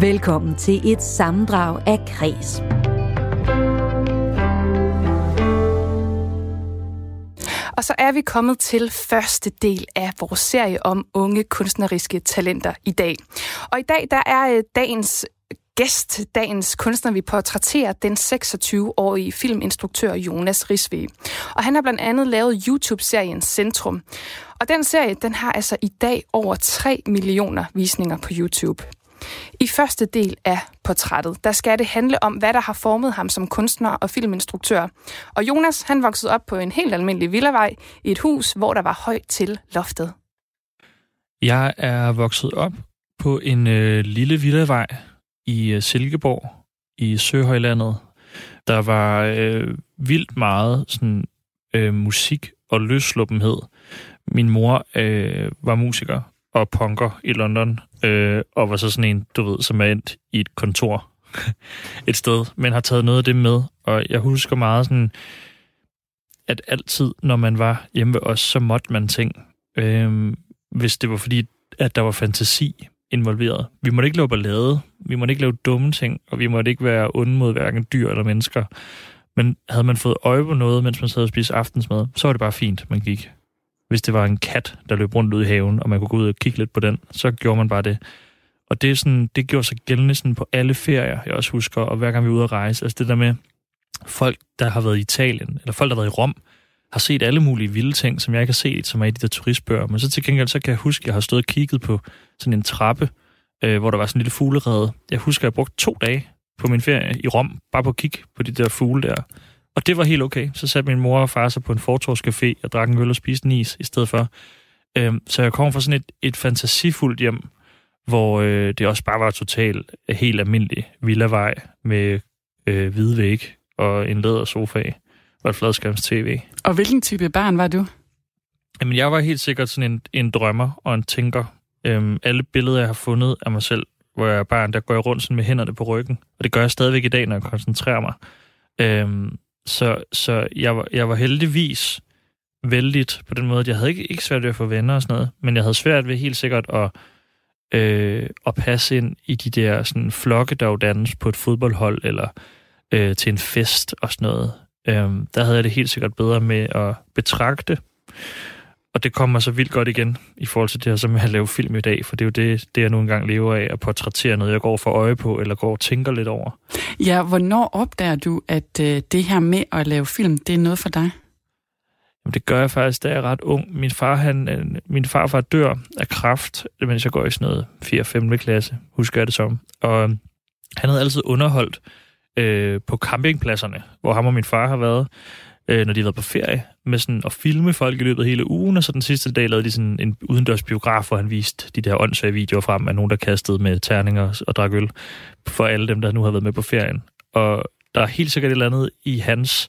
Velkommen til et sammendrag af Kres. Og så er vi kommet til første del af vores serie om unge kunstneriske talenter i dag. Og i dag der er øh, dagens gæst, dagens kunstner, vi portrætterer den 26-årige filminstruktør Jonas Risve. Og han har blandt andet lavet YouTube-serien Centrum. Og den serie, den har altså i dag over 3 millioner visninger på YouTube. I første del af portrættet, der skal det handle om, hvad der har formet ham som kunstner og filminstruktør. Og Jonas, han voksede op på en helt almindelig villavej i et hus, hvor der var højt til loftet. Jeg er vokset op på en øh, lille villavej i øh, Silkeborg i Søhøjlandet. Der var øh, vildt meget sådan, øh, musik og løsluppenhed. Min mor øh, var musiker og punker i London, øh, og var så sådan en, du ved, som er endt i et kontor et sted, men har taget noget af det med. Og jeg husker meget sådan, at altid, når man var hjemme ved os, så måtte man ting. Øh, hvis det var fordi, at der var fantasi involveret. Vi måtte ikke lave ballade, vi måtte ikke lave dumme ting, og vi måtte ikke være onde mod hverken dyr eller mennesker. Men havde man fået øje på noget, mens man sad og spiste aftensmad, så var det bare fint, man gik. Hvis det var en kat, der løb rundt ud i haven, og man kunne gå ud og kigge lidt på den, så gjorde man bare det. Og det, er sådan, det gjorde sig gældende sådan på alle ferier, jeg også husker, og hver gang vi er ude at rejse. Altså det der med folk, der har været i Italien, eller folk, der har været i Rom, har set alle mulige vilde ting, som jeg ikke har set, som er i de der turistbøger. Men så til gengæld, så kan jeg huske, at jeg har stået og kigget på sådan en trappe, øh, hvor der var sådan en lille fuglerede. Jeg husker, at jeg brugte to dage på min ferie i Rom, bare på at kigge på de der fugle der. Og det var helt okay. Så satte min mor og far sig på en fortorscafé og drak en øl og spiste en is i stedet for. Øhm, så jeg kom fra sådan et, et fantasifuldt hjem, hvor øh, det også bare var totalt helt almindelig villavej med øh, hvide væg og en læder sofa og et fladskærms tv. Og hvilken type barn var du? Jamen, jeg var helt sikkert sådan en, en drømmer og en tænker. Øhm, alle billeder, jeg har fundet af mig selv, hvor jeg er barn, der går jeg rundt sådan med hænderne på ryggen. Og det gør jeg stadigvæk i dag, når jeg koncentrerer mig. Øhm, så så jeg, var, jeg var heldigvis vældigt på den måde, at jeg havde ikke, ikke svært ved at få venner og sådan noget, men jeg havde svært ved helt sikkert at, øh, at passe ind i de der sådan, flokke, der jo dannes på et fodboldhold, eller øh, til en fest og sådan noget. Øh, der havde jeg det helt sikkert bedre med at betragte. Og det kommer så vildt godt igen i forhold til det her, som jeg laver film i dag, for det er jo det, det jeg nu engang lever af, at portrættere noget, jeg går for øje på, eller går og tænker lidt over. Ja, hvornår opdager du, at øh, det her med at lave film, det er noget for dig? Jamen, det gør jeg faktisk, da jeg er ret ung. Min far, han, øh, min farfar dør af kraft, mens jeg går i sådan noget 4-5. klasse, husker jeg det som. Og øh, han havde altid underholdt øh, på campingpladserne, hvor ham og min far har været, øh, når de har været på ferie, med sådan at filme folk i løbet af hele ugen, og så den sidste dag lavede de sådan en udendørs biograf, hvor han viste de der åndssvage videoer frem af nogen, der kastede med terninger og drak øl for alle dem, der nu har været med på ferien. Og der er helt sikkert et eller andet i hans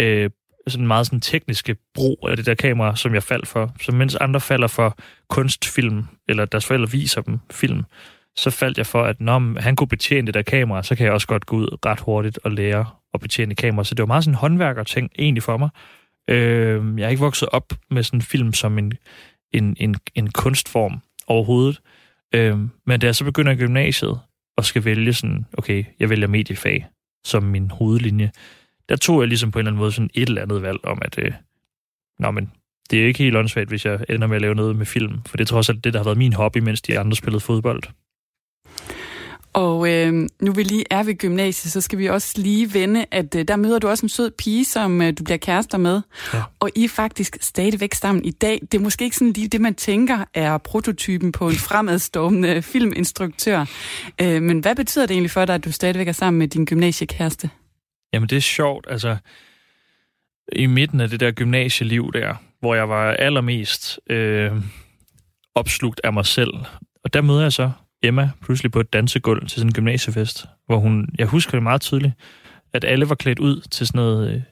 øh, sådan meget sådan tekniske brug af det der kamera, som jeg faldt for. Så mens andre falder for kunstfilm, eller deres forældre viser dem film, så faldt jeg for, at når han kunne betjene det der kamera, så kan jeg også godt gå ud ret hurtigt og lære at betjene kamera. Så det var meget sådan en håndværker-ting egentlig for mig. Øh, jeg er ikke vokset op med sådan en film som en, en, en, en kunstform overhovedet. Øh, men da jeg så begynder i gymnasiet og skal vælge sådan, okay, jeg vælger mediefag som min hovedlinje, der tog jeg ligesom på en eller anden måde sådan et eller andet valg om, at øh, nå, men det er ikke helt åndssvagt, hvis jeg ender med at lave noget med film, for det er trods alt det, der har været min hobby, mens de andre spillede fodbold. Og øh, nu vi lige er ved gymnasiet, så skal vi også lige vende, at øh, der møder du også en sød pige, som øh, du bliver kærester med. Ja. Og I er faktisk stadigvæk sammen i dag. Det er måske ikke sådan lige det, man tænker er prototypen på en fremadstormende filminstruktør. Øh, men hvad betyder det egentlig for dig, at du stadigvæk er sammen med din gymnasiekæreste? Jamen det er sjovt, altså i midten af det der gymnasieliv der, hvor jeg var allermest øh, opslugt af mig selv. Og der møder jeg så Emma pludselig på et dansegulv til sådan en gymnasiefest, hvor hun, jeg husker det meget tydeligt, at alle var klædt ud til sådan noget øh,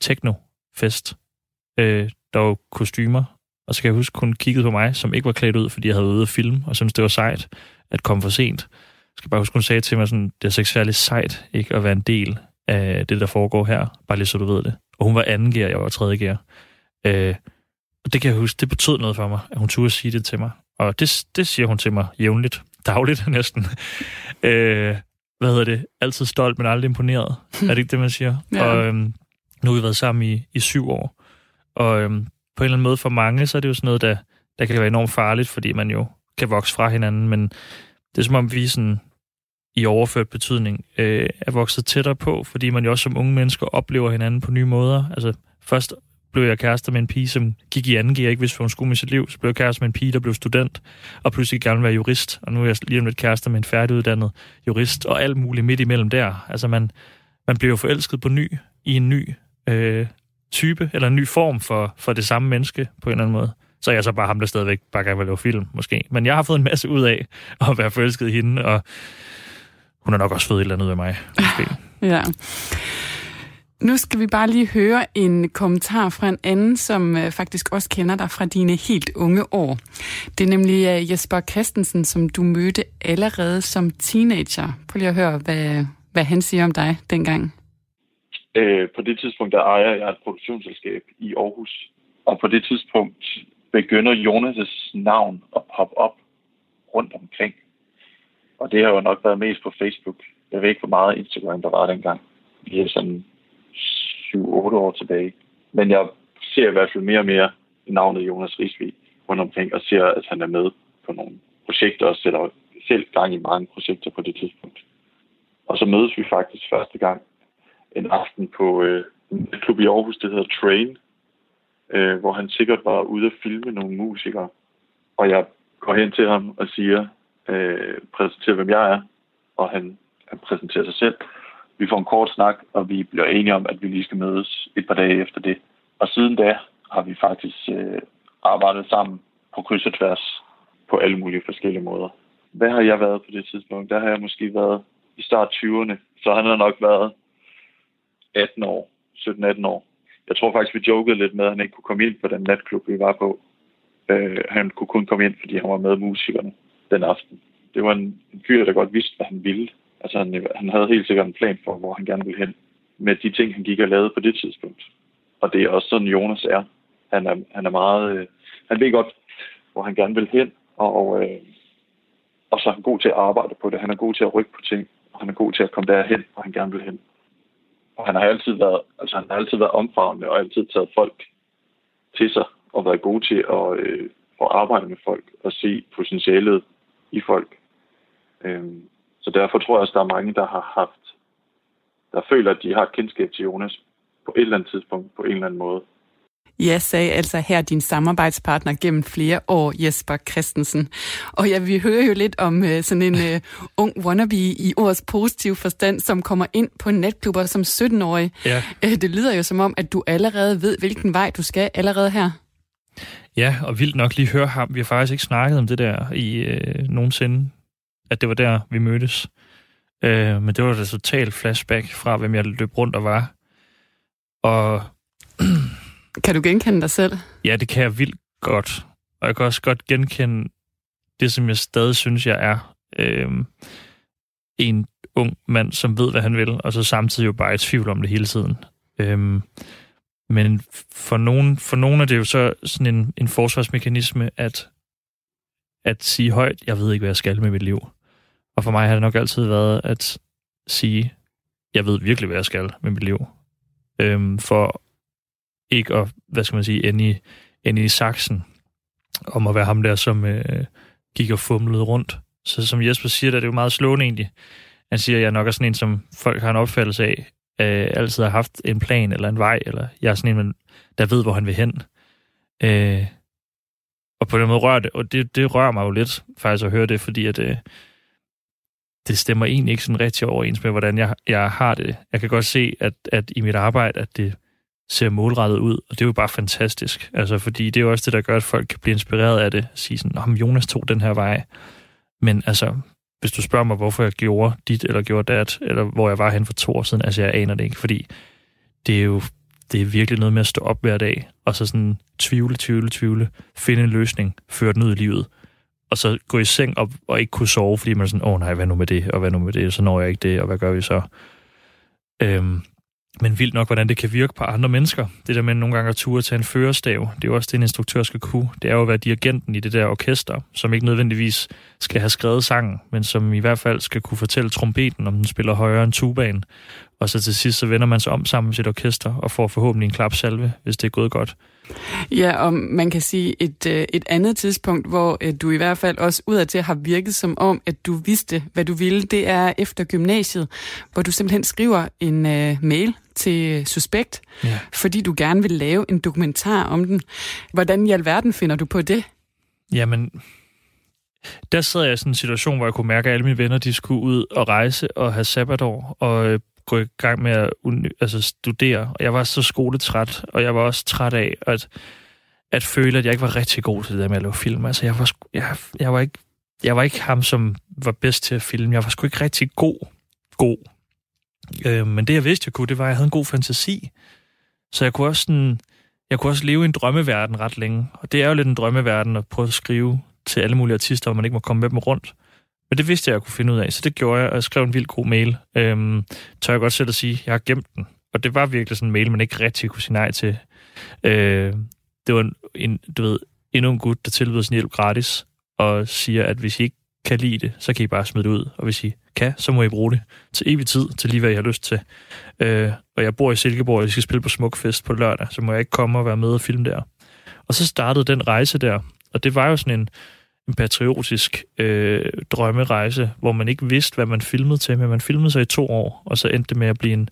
techno-fest. Øh, der var kostymer, og så kan jeg huske, hun kiggede på mig, som ikke var klædt ud, fordi jeg havde været ude at filme, og syntes, det var sejt at komme for sent. Jeg skal bare huske, hun sagde til mig sådan, det er så ikke særlig sejt ikke at være en del af det, der foregår her, bare lige så du ved det. Og hun var anden gear, jeg var tredje gear. Øh, og det kan jeg huske, det betød noget for mig, at hun turde sige det til mig. Og det, det siger hun til mig jævnligt dagligt næsten. øh, hvad hedder det, altid stolt, men aldrig imponeret. er det ikke det, man siger? Ja. Og øhm, nu har vi været sammen i, i syv år. Og øhm, på en eller anden måde for mange, så er det jo sådan noget, der, der kan være enormt farligt, fordi man jo kan vokse fra hinanden, men det er som om vi sådan i overført betydning øh, er vokset tættere på, fordi man jo også som unge mennesker oplever hinanden på nye måder. Altså først blev jeg kærester med en pige, som gik i anden gear, ikke vidste, hvad hun skulle med sit liv. Så blev jeg kærester med en pige, der blev student, og pludselig gerne være jurist. Og nu er jeg lige om lidt kærester med en færdiguddannet jurist, og alt muligt midt imellem der. Altså man, man bliver jo forelsket på ny, i en ny øh, type, eller en ny form for, for det samme menneske, på en eller anden måde. Så er jeg så bare ham, der stadigvæk bare gerne vil lave film, måske. Men jeg har fået en masse ud af at være forelsket i hende, og hun har nok også fået et eller andet ud af mig, måske. Ja. Nu skal vi bare lige høre en kommentar fra en anden, som øh, faktisk også kender dig fra dine helt unge år. Det er nemlig øh, Jesper Christensen, som du mødte allerede som teenager. Prøv lige at høre, hvad, hvad han siger om dig dengang. Øh, på det tidspunkt, der ejer jeg et produktionsselskab i Aarhus. Og på det tidspunkt begynder Jonas' navn at poppe op rundt omkring. Og det har jo nok været mest på Facebook. Jeg ved ikke, hvor meget Instagram der var dengang. Vi er sådan 7-8 år tilbage. Men jeg ser i hvert fald mere og mere navnet Jonas Risvig rundt omkring, og ser, at han er med på nogle projekter, og sætter selv gang i mange projekter på det tidspunkt. Og så mødes vi faktisk første gang en aften på øh, en klub i Aarhus, der hedder Train, øh, hvor han sikkert var ude at filme nogle musikere. Og jeg går hen til ham og siger, øh, præsenterer, hvem jeg er, og han, han præsenterer sig selv. Vi får en kort snak, og vi bliver enige om, at vi lige skal mødes et par dage efter det. Og siden da har vi faktisk øh, arbejdet sammen på kryds og tværs på alle mulige forskellige måder. Hvad har jeg været på det tidspunkt? Der har jeg måske været i start 20'erne, så han har nok været 18 år, 17-18 år. Jeg tror faktisk, vi jokede lidt med, at han ikke kunne komme ind på den natklub, vi var på. Øh, han kunne kun komme ind, fordi han var med musikerne den aften. Det var en, en fyr, der godt vidste, hvad han ville. Altså, han, han havde helt sikkert en plan for, hvor han gerne ville hen med de ting, han gik og lavede på det tidspunkt. Og det er også sådan, Jonas er. Han er, han er meget... Øh, han ved godt, hvor han gerne vil hen, og, øh, og så er han god til at arbejde på det. Han er god til at rykke på ting, og han er god til at komme derhen, hvor han gerne vil hen. Og han har altid været, altså han har altid været omfavnende og altid taget folk til sig og været god til at, øh, at arbejde med folk og se potentialet i folk. Øhm, så derfor tror jeg også, der er mange, der har haft, der føler, at de har et kendskab til Jonas på et eller andet tidspunkt, på en eller anden måde. Ja, sagde altså her din samarbejdspartner gennem flere år, Jesper Christensen. Og ja, vi hører jo lidt om uh, sådan en uh, ung wannabe i ordets positive forstand, som kommer ind på natklubber som 17-årig. Ja. Uh, det lyder jo som om, at du allerede ved, hvilken vej du skal allerede her. Ja, og vildt nok lige høre ham. Vi har faktisk ikke snakket om det der i øh, nogensinde, at det var der, vi mødtes. Øh, men det var da totalt flashback fra, hvem jeg løb rundt og var. Og Kan du genkende dig selv? ja, det kan jeg vildt godt. Og jeg kan også godt genkende det, som jeg stadig synes, jeg er. Øh, en ung mand, som ved, hvad han vil, og så samtidig jo bare i tvivl om det hele tiden. Øh, men for nogen, for nogen er det jo så sådan en, en forsvarsmekanisme, at, at sige højt, jeg ved ikke, hvad jeg skal med mit liv. Og for mig har det nok altid været at sige, jeg ved virkelig, hvad jeg skal med mit liv. Øhm, for ikke at, hvad skal man sige, ende i, ende i saksen, om at være ham der, som øh, gik og fumlede rundt. Så som Jesper siger, der er jo meget slående egentlig. Han siger, at jeg er nok er sådan en, som folk har en opfattelse af, øh, altid har haft en plan eller en vej, eller jeg er sådan en, der ved, hvor han vil hen. Øh, og på den måde rører det, og det, det rører mig jo lidt faktisk at høre det, fordi at, øh, det stemmer egentlig ikke sådan rigtig overens med, hvordan jeg, jeg har det. Jeg kan godt se, at, at i mit arbejde, at det ser målrettet ud, og det er jo bare fantastisk. Altså, fordi det er jo også det, der gør, at folk kan blive inspireret af det. Sige sådan, om Jonas tog den her vej. Men altså, hvis du spørger mig, hvorfor jeg gjorde dit eller gjorde dat, eller hvor jeg var hen for to år siden, altså jeg aner det ikke, fordi det er jo det er virkelig noget med at stå op hver dag, og så sådan tvivle, tvivle, tvivle, finde en løsning, føre den ud i livet, og så gå i seng op og ikke kunne sove, fordi man er sådan, åh oh, nej, hvad nu med det, og hvad nu med det, så når jeg ikke det, og hvad gør vi så? Øhm, men vildt nok, hvordan det kan virke på andre mennesker. Det der med nogle gange at ture til en førerstav, det er jo også det, en instruktør skal kunne. Det er jo at være dirigenten i det der orkester, som ikke nødvendigvis skal have skrevet sangen, men som i hvert fald skal kunne fortælle trompeten, om den spiller højere end tubaen. Og så til sidst, så vender man sig om sammen med sit orkester og får forhåbentlig en klapsalve, hvis det er gået godt. Ja, og man kan sige et, øh, et andet tidspunkt, hvor øh, du i hvert fald også udadtil har virket som om, at du vidste, hvad du ville, det er efter gymnasiet, hvor du simpelthen skriver en uh, mail til Suspekt, ja. fordi du gerne vil lave en dokumentar om den. Hvordan i alverden finder du på det? Jamen, der sad jeg i sådan en situation, hvor jeg kunne mærke, at alle mine venner de skulle ud og rejse og have sabbatår og gå i gang med at altså studere. Og jeg var så skoletræt, og jeg var også træt af at, at føle, at jeg ikke var rigtig god til det der med at lave film. Altså, jeg var, jeg, jeg var, ikke, jeg var ikke ham, som var bedst til at filme. Jeg var sgu ikke rigtig god. God. Øh, men det, jeg vidste, jeg kunne, det var, at jeg havde en god fantasi. Så jeg kunne også sådan, jeg kunne også leve i en drømmeverden ret længe. Og det er jo lidt en drømmeverden at prøve at skrive til alle mulige artister, hvor man ikke må komme med dem rundt. Men det vidste jeg, jeg kunne finde ud af, så det gjorde jeg, og jeg skrev en vild god mail. Øhm, tør jeg godt selv at sige, jeg har gemt den. Og det var virkelig sådan en mail, man ikke rigtig kunne sige nej til. Øh, det var en, en, du ved, endnu en gut, der tilbyder sin hjælp gratis, og siger, at hvis I ikke kan lide det, så kan I bare smide det ud. Og hvis I kan, så må I bruge det til evig tid, til lige hvad I har lyst til. Øh, og jeg bor i Silkeborg, og jeg skal spille på Smukfest på lørdag, så må jeg ikke komme og være med og filme der. Og så startede den rejse der, og det var jo sådan en, en patriotisk øh, drømmerejse, hvor man ikke vidste, hvad man filmede til, men man filmede sig i to år, og så endte det med at blive en,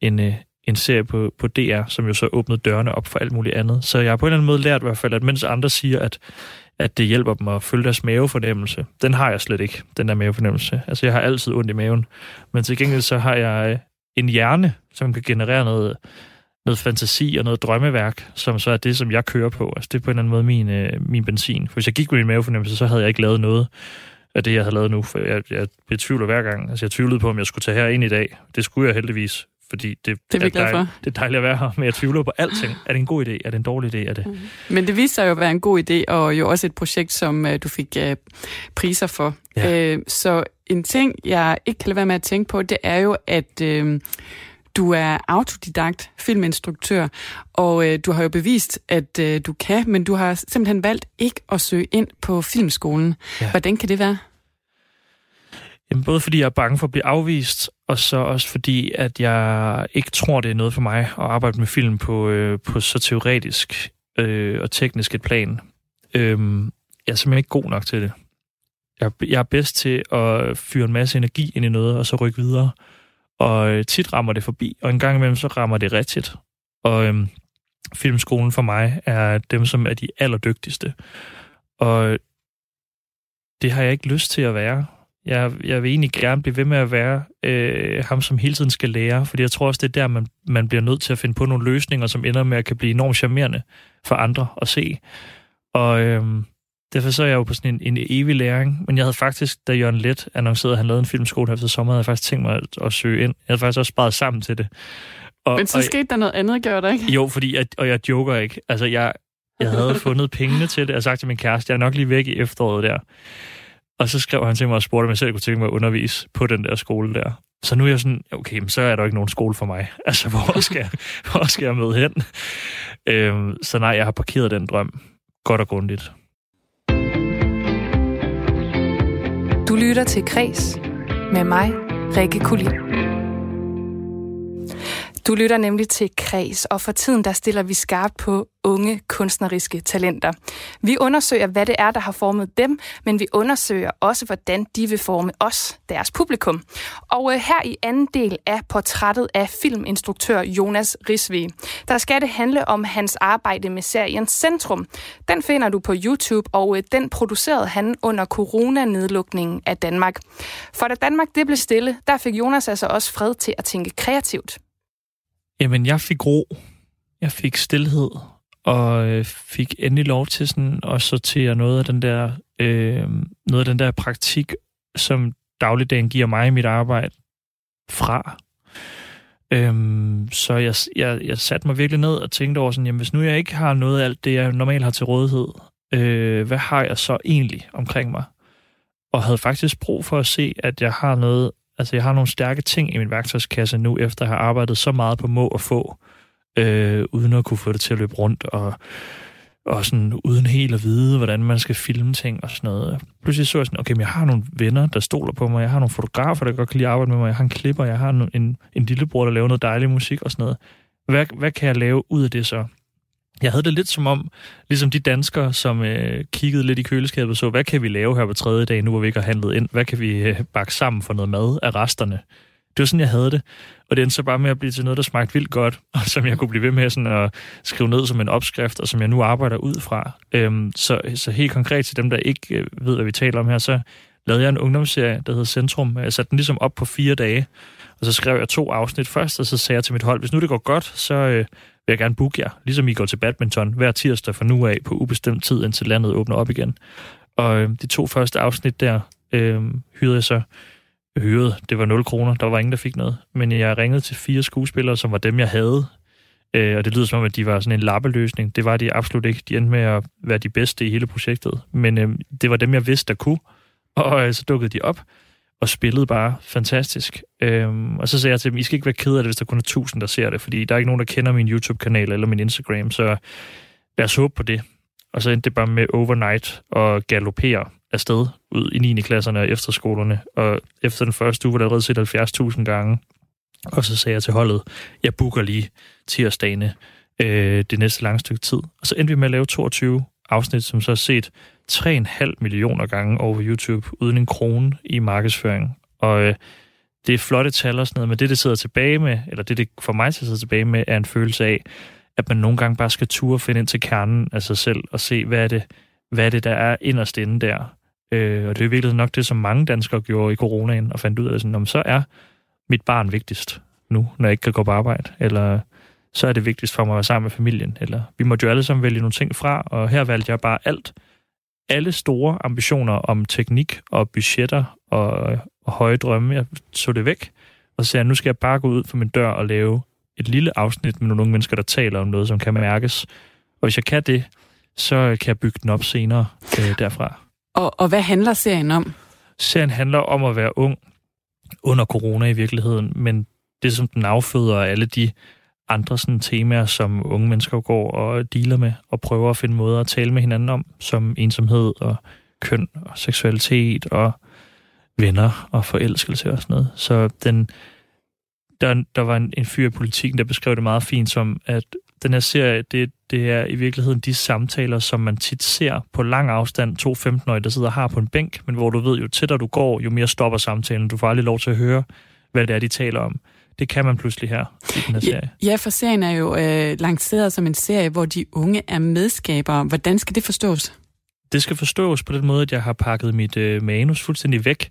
en, øh, en serie på, på DR, som jo så åbnede dørene op for alt muligt andet. Så jeg har på en eller anden måde lært i hvert fald, at mens andre siger, at, at det hjælper dem at følge deres mavefornemmelse, den har jeg slet ikke, den der mavefornemmelse. Altså jeg har altid ondt i maven, men til gengæld så har jeg øh, en hjerne, som kan generere noget, noget fantasi og noget drømmeværk, som så er det, som jeg kører på. Altså det er på en eller anden måde min, øh, min benzin. For hvis jeg gik med min mavefornemmelse, så havde jeg ikke lavet noget af det, jeg havde lavet nu. For jeg, jeg betvivler hver gang. Altså jeg tvivlede på, om jeg skulle tage her ind i dag. Det skulle jeg heldigvis, fordi det, det, er, er, dejligt, det er dejligt at være her. Men jeg tvivler på alting. Er det en god idé? Er det en dårlig idé? Er det... Mm-hmm. Men det viste sig jo at være en god idé, og jo også et projekt, som uh, du fik uh, priser for. Ja. Uh, så en ting, jeg ikke kan lade være med at tænke på, det er jo, at... Uh, du er autodidakt filminstruktør, og øh, du har jo bevist, at øh, du kan, men du har simpelthen valgt ikke at søge ind på filmskolen. Ja. Hvordan kan det være? Jamen, både fordi jeg er bange for at blive afvist, og så også fordi, at jeg ikke tror, det er noget for mig at arbejde med film på, øh, på så teoretisk øh, og teknisk et plan. Øh, jeg er simpelthen ikke god nok til det. Jeg, jeg er bedst til at fyre en masse energi ind i noget, og så rykke videre. Og øh, tit rammer det forbi, og en gang imellem så rammer det rigtigt. Og øhm, filmskolen for mig er dem, som er de allerdygtigste. Og det har jeg ikke lyst til at være. Jeg, jeg vil egentlig gerne blive ved med at være øh, ham, som hele tiden skal lære, fordi jeg tror også, det er der, man, man bliver nødt til at finde på nogle løsninger, som ender med at kan blive enormt charmerende for andre at se. Og øhm, Derfor så er jeg jo på sådan en, en evig læring. Men jeg havde faktisk, da Jørgen Let annoncerede, at han lavede en filmskole efter sommer, havde jeg faktisk tænkt mig at, at søge ind. Jeg havde faktisk også sparet sammen til det. Og, Men så og, skete der noget andet, gjorde der ikke? Jo, fordi, jeg, og jeg joker ikke. Altså, jeg, jeg havde fundet pengene til det, og sagt til min kæreste, jeg er nok lige væk i efteråret der. Og så skrev han til mig og spurgte, om jeg selv kunne tænke mig at undervise på den der skole der. Så nu er jeg sådan, okay, men så er der ikke nogen skole for mig. Altså, hvor skal jeg, hvor skal jeg møde hen? Øhm, så nej, jeg har parkeret den drøm godt og grundigt. Du lytter til Kres med mig, Rikke Kulin. Du lytter nemlig til Kreds, og for tiden der stiller vi skarpt på unge kunstneriske talenter. Vi undersøger, hvad det er, der har formet dem, men vi undersøger også, hvordan de vil forme os, deres publikum. Og øh, her i anden del af portrættet af filminstruktør Jonas Risve, der skal det handle om hans arbejde med serien Centrum. Den finder du på YouTube, og øh, den producerede han under coronanedlukningen af Danmark. For da Danmark det blev stille, der fik Jonas altså også fred til at tænke kreativt. Jamen, jeg fik ro. Jeg fik stillhed, og øh, fik endelig lov til sådan at sortere noget af den der, øh, noget af den der praktik, som dagligdagen giver mig i mit arbejde fra. Øhm, så jeg, jeg, jeg satte mig virkelig ned og tænkte over sådan, jamen hvis nu jeg ikke har noget af alt det, jeg normalt har til rådighed, øh, hvad har jeg så egentlig omkring mig? Og havde faktisk brug for at se, at jeg har noget Altså, jeg har nogle stærke ting i min værktøjskasse nu, efter at have arbejdet så meget på må og få, øh, uden at kunne få det til at løbe rundt, og, og sådan uden helt at vide, hvordan man skal filme ting og sådan noget. Pludselig så jeg sådan, okay, men jeg har nogle venner, der stoler på mig, jeg har nogle fotografer, der godt kan lide at arbejde med mig, jeg har en klipper, jeg har en, en, en lillebror, der laver noget dejlig musik og sådan noget. Hvad, hvad kan jeg lave ud af det så? Jeg havde det lidt som om, ligesom de danskere, som øh, kiggede lidt i køleskabet og så, hvad kan vi lave her på tredje dag, nu hvor vi ikke har handlet ind? Hvad kan vi øh, bakke sammen for noget mad af resterne? Det var sådan, jeg havde det. Og det endte så bare med at blive til noget, der smagte vildt godt, og som jeg kunne blive ved med sådan at skrive ned som en opskrift, og som jeg nu arbejder ud fra. Øhm, så, så helt konkret til dem, der ikke øh, ved, hvad vi taler om her, så lavede jeg en ungdomsserie, der hedder Centrum. Jeg satte den ligesom op på fire dage, og så skrev jeg to afsnit først, og så sagde jeg til mit hold, hvis nu det går godt, så øh, vil jeg gerne booke jer, ligesom I går til badminton hver tirsdag fra nu af på ubestemt tid, indtil landet åbner op igen. Og øh, de to første afsnit der øh, hyrede jeg så hyrede. Det var 0 kroner. Der var ingen, der fik noget. Men jeg ringede til fire skuespillere, som var dem, jeg havde. Øh, og det lyder som om, at de var sådan en lappeløsning. Det var de absolut ikke. De endte med at være de bedste i hele projektet. Men øh, det var dem, jeg vidste, der kunne. Og øh, så dukkede de op og spillede bare fantastisk. Øhm, og så sagde jeg til dem, I skal ikke være ked af det, hvis der kun er tusind, der ser det, fordi der er ikke nogen, der kender min YouTube-kanal eller min Instagram, så lad os håbe på det. Og så endte det bare med overnight og galopere afsted ud i 9. klasserne og efterskolerne. Og efter den første uge var der allerede set 70.000 gange. Og så sagde jeg til holdet, jeg booker lige tirsdagene øh, det næste lange stykke tid. Og så endte vi med at lave 22 afsnit, som så er set 3,5 millioner gange over YouTube, uden en krone i markedsføring. Og øh, det er flotte tal og sådan noget, men det, det sidder tilbage med, eller det, det for mig sidder tilbage med, er en følelse af, at man nogle gange bare skal ture finde ind til kernen af sig selv og se, hvad er det, hvad er det der er inderst inde der. Øh, og det er virkelig nok det, som mange danskere gjorde i coronaen, og fandt ud af, sådan, så er mit barn vigtigst nu, når jeg ikke kan gå på arbejde, eller så er det vigtigst for mig at være sammen med familien. Eller vi måtte jo alle sammen vælge nogle ting fra, og her valgte jeg bare alt. Alle store ambitioner om teknik og budgetter og, og høje drømme, jeg så det væk, og så sagde jeg, nu skal jeg bare gå ud for min dør og lave et lille afsnit med nogle unge mennesker, der taler om noget, som kan mærkes. Og hvis jeg kan det, så kan jeg bygge den op senere øh, derfra. Og, og hvad handler serien om? Serien handler om at være ung under corona i virkeligheden, men det som den afføder alle de andre sådan, temaer, som unge mennesker går og dealer med, og prøver at finde måder at tale med hinanden om, som ensomhed og køn og seksualitet og venner og forelskelse og sådan noget. Så den, der, der var en, en fyr i politikken, der beskrev det meget fint som, at den her serie, det, det er i virkeligheden de samtaler, som man tit ser på lang afstand, to 15-årige, der sidder og har på en bænk, men hvor du ved, jo tættere du går, jo mere stopper samtalen. Du får aldrig lov til at høre, hvad det er, de taler om. Det kan man pludselig her i den her serie. Ja, for serien er jo øh, lanceret som en serie, hvor de unge er medskabere. Hvordan skal det forstås? Det skal forstås på den måde, at jeg har pakket mit øh, manus fuldstændig væk,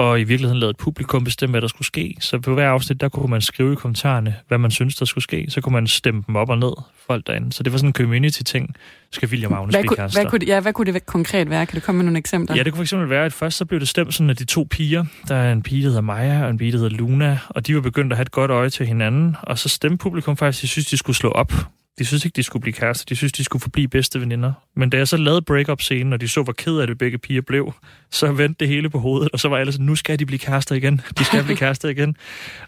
og i virkeligheden lavet et publikum bestemme, hvad der skulle ske. Så på hver afsnit, der kunne man skrive i kommentarerne, hvad man synes, der skulle ske. Så kunne man stemme dem op og ned, folk derinde. Så det var sådan en community-ting. Skal William Magnus hvad kunne, hvad kunne, Ja, hvad kunne det konkret være? Kan du komme med nogle eksempler? Ja, det kunne fx være, at først så blev det stemt sådan, at de to piger, der er en pige, der hedder Maja, og en pige, der hedder Luna, og de var begyndt at have et godt øje til hinanden, og så stemte publikum faktisk, at de synes, de skulle slå op de synes ikke, de skulle blive kærester. De synes, de skulle forblive bedste veninder. Men da jeg så lavede break-up-scenen, og de så, hvor ked af det begge piger blev, så vendte det hele på hovedet, og så var alle sådan, nu skal de blive kærester igen. De skal blive kærester igen.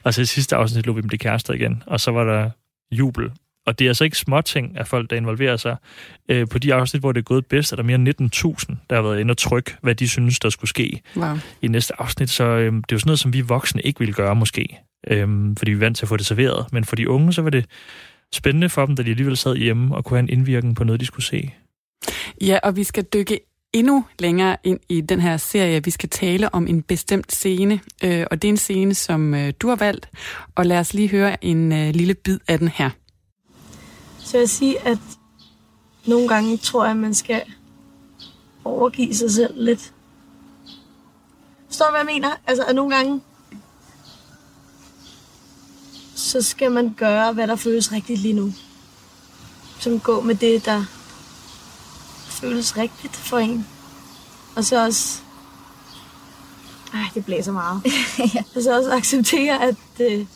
Og så i sidste afsnit lå vi dem blive kærester igen. Og så var der jubel. Og det er altså ikke småting af folk, der involverer sig. Øh, på de afsnit, hvor det er gået bedst, er der mere end 19.000, der har været inde og trykke, hvad de synes, der skulle ske wow. i næste afsnit. Så øh, det er jo sådan noget, som vi voksne ikke ville gøre måske. Øh, fordi vi er vant til at få det serveret. Men for de unge, så var det spændende for dem, da de alligevel sad hjemme og kunne have en indvirkning på noget, de skulle se. Ja, og vi skal dykke endnu længere ind i den her serie. Vi skal tale om en bestemt scene, øh, og det er en scene, som øh, du har valgt. Og lad os lige høre en øh, lille bid af den her. Så jeg sige, at nogle gange tror jeg, at man skal overgive sig selv lidt. Forstår du, hvad jeg mener? Altså, at nogle gange så skal man gøre, hvad der føles rigtigt lige nu. Som gå med det, der føles rigtigt for en. Og så også... Ej, det blæser meget. ja. Og så også acceptere, at, øh,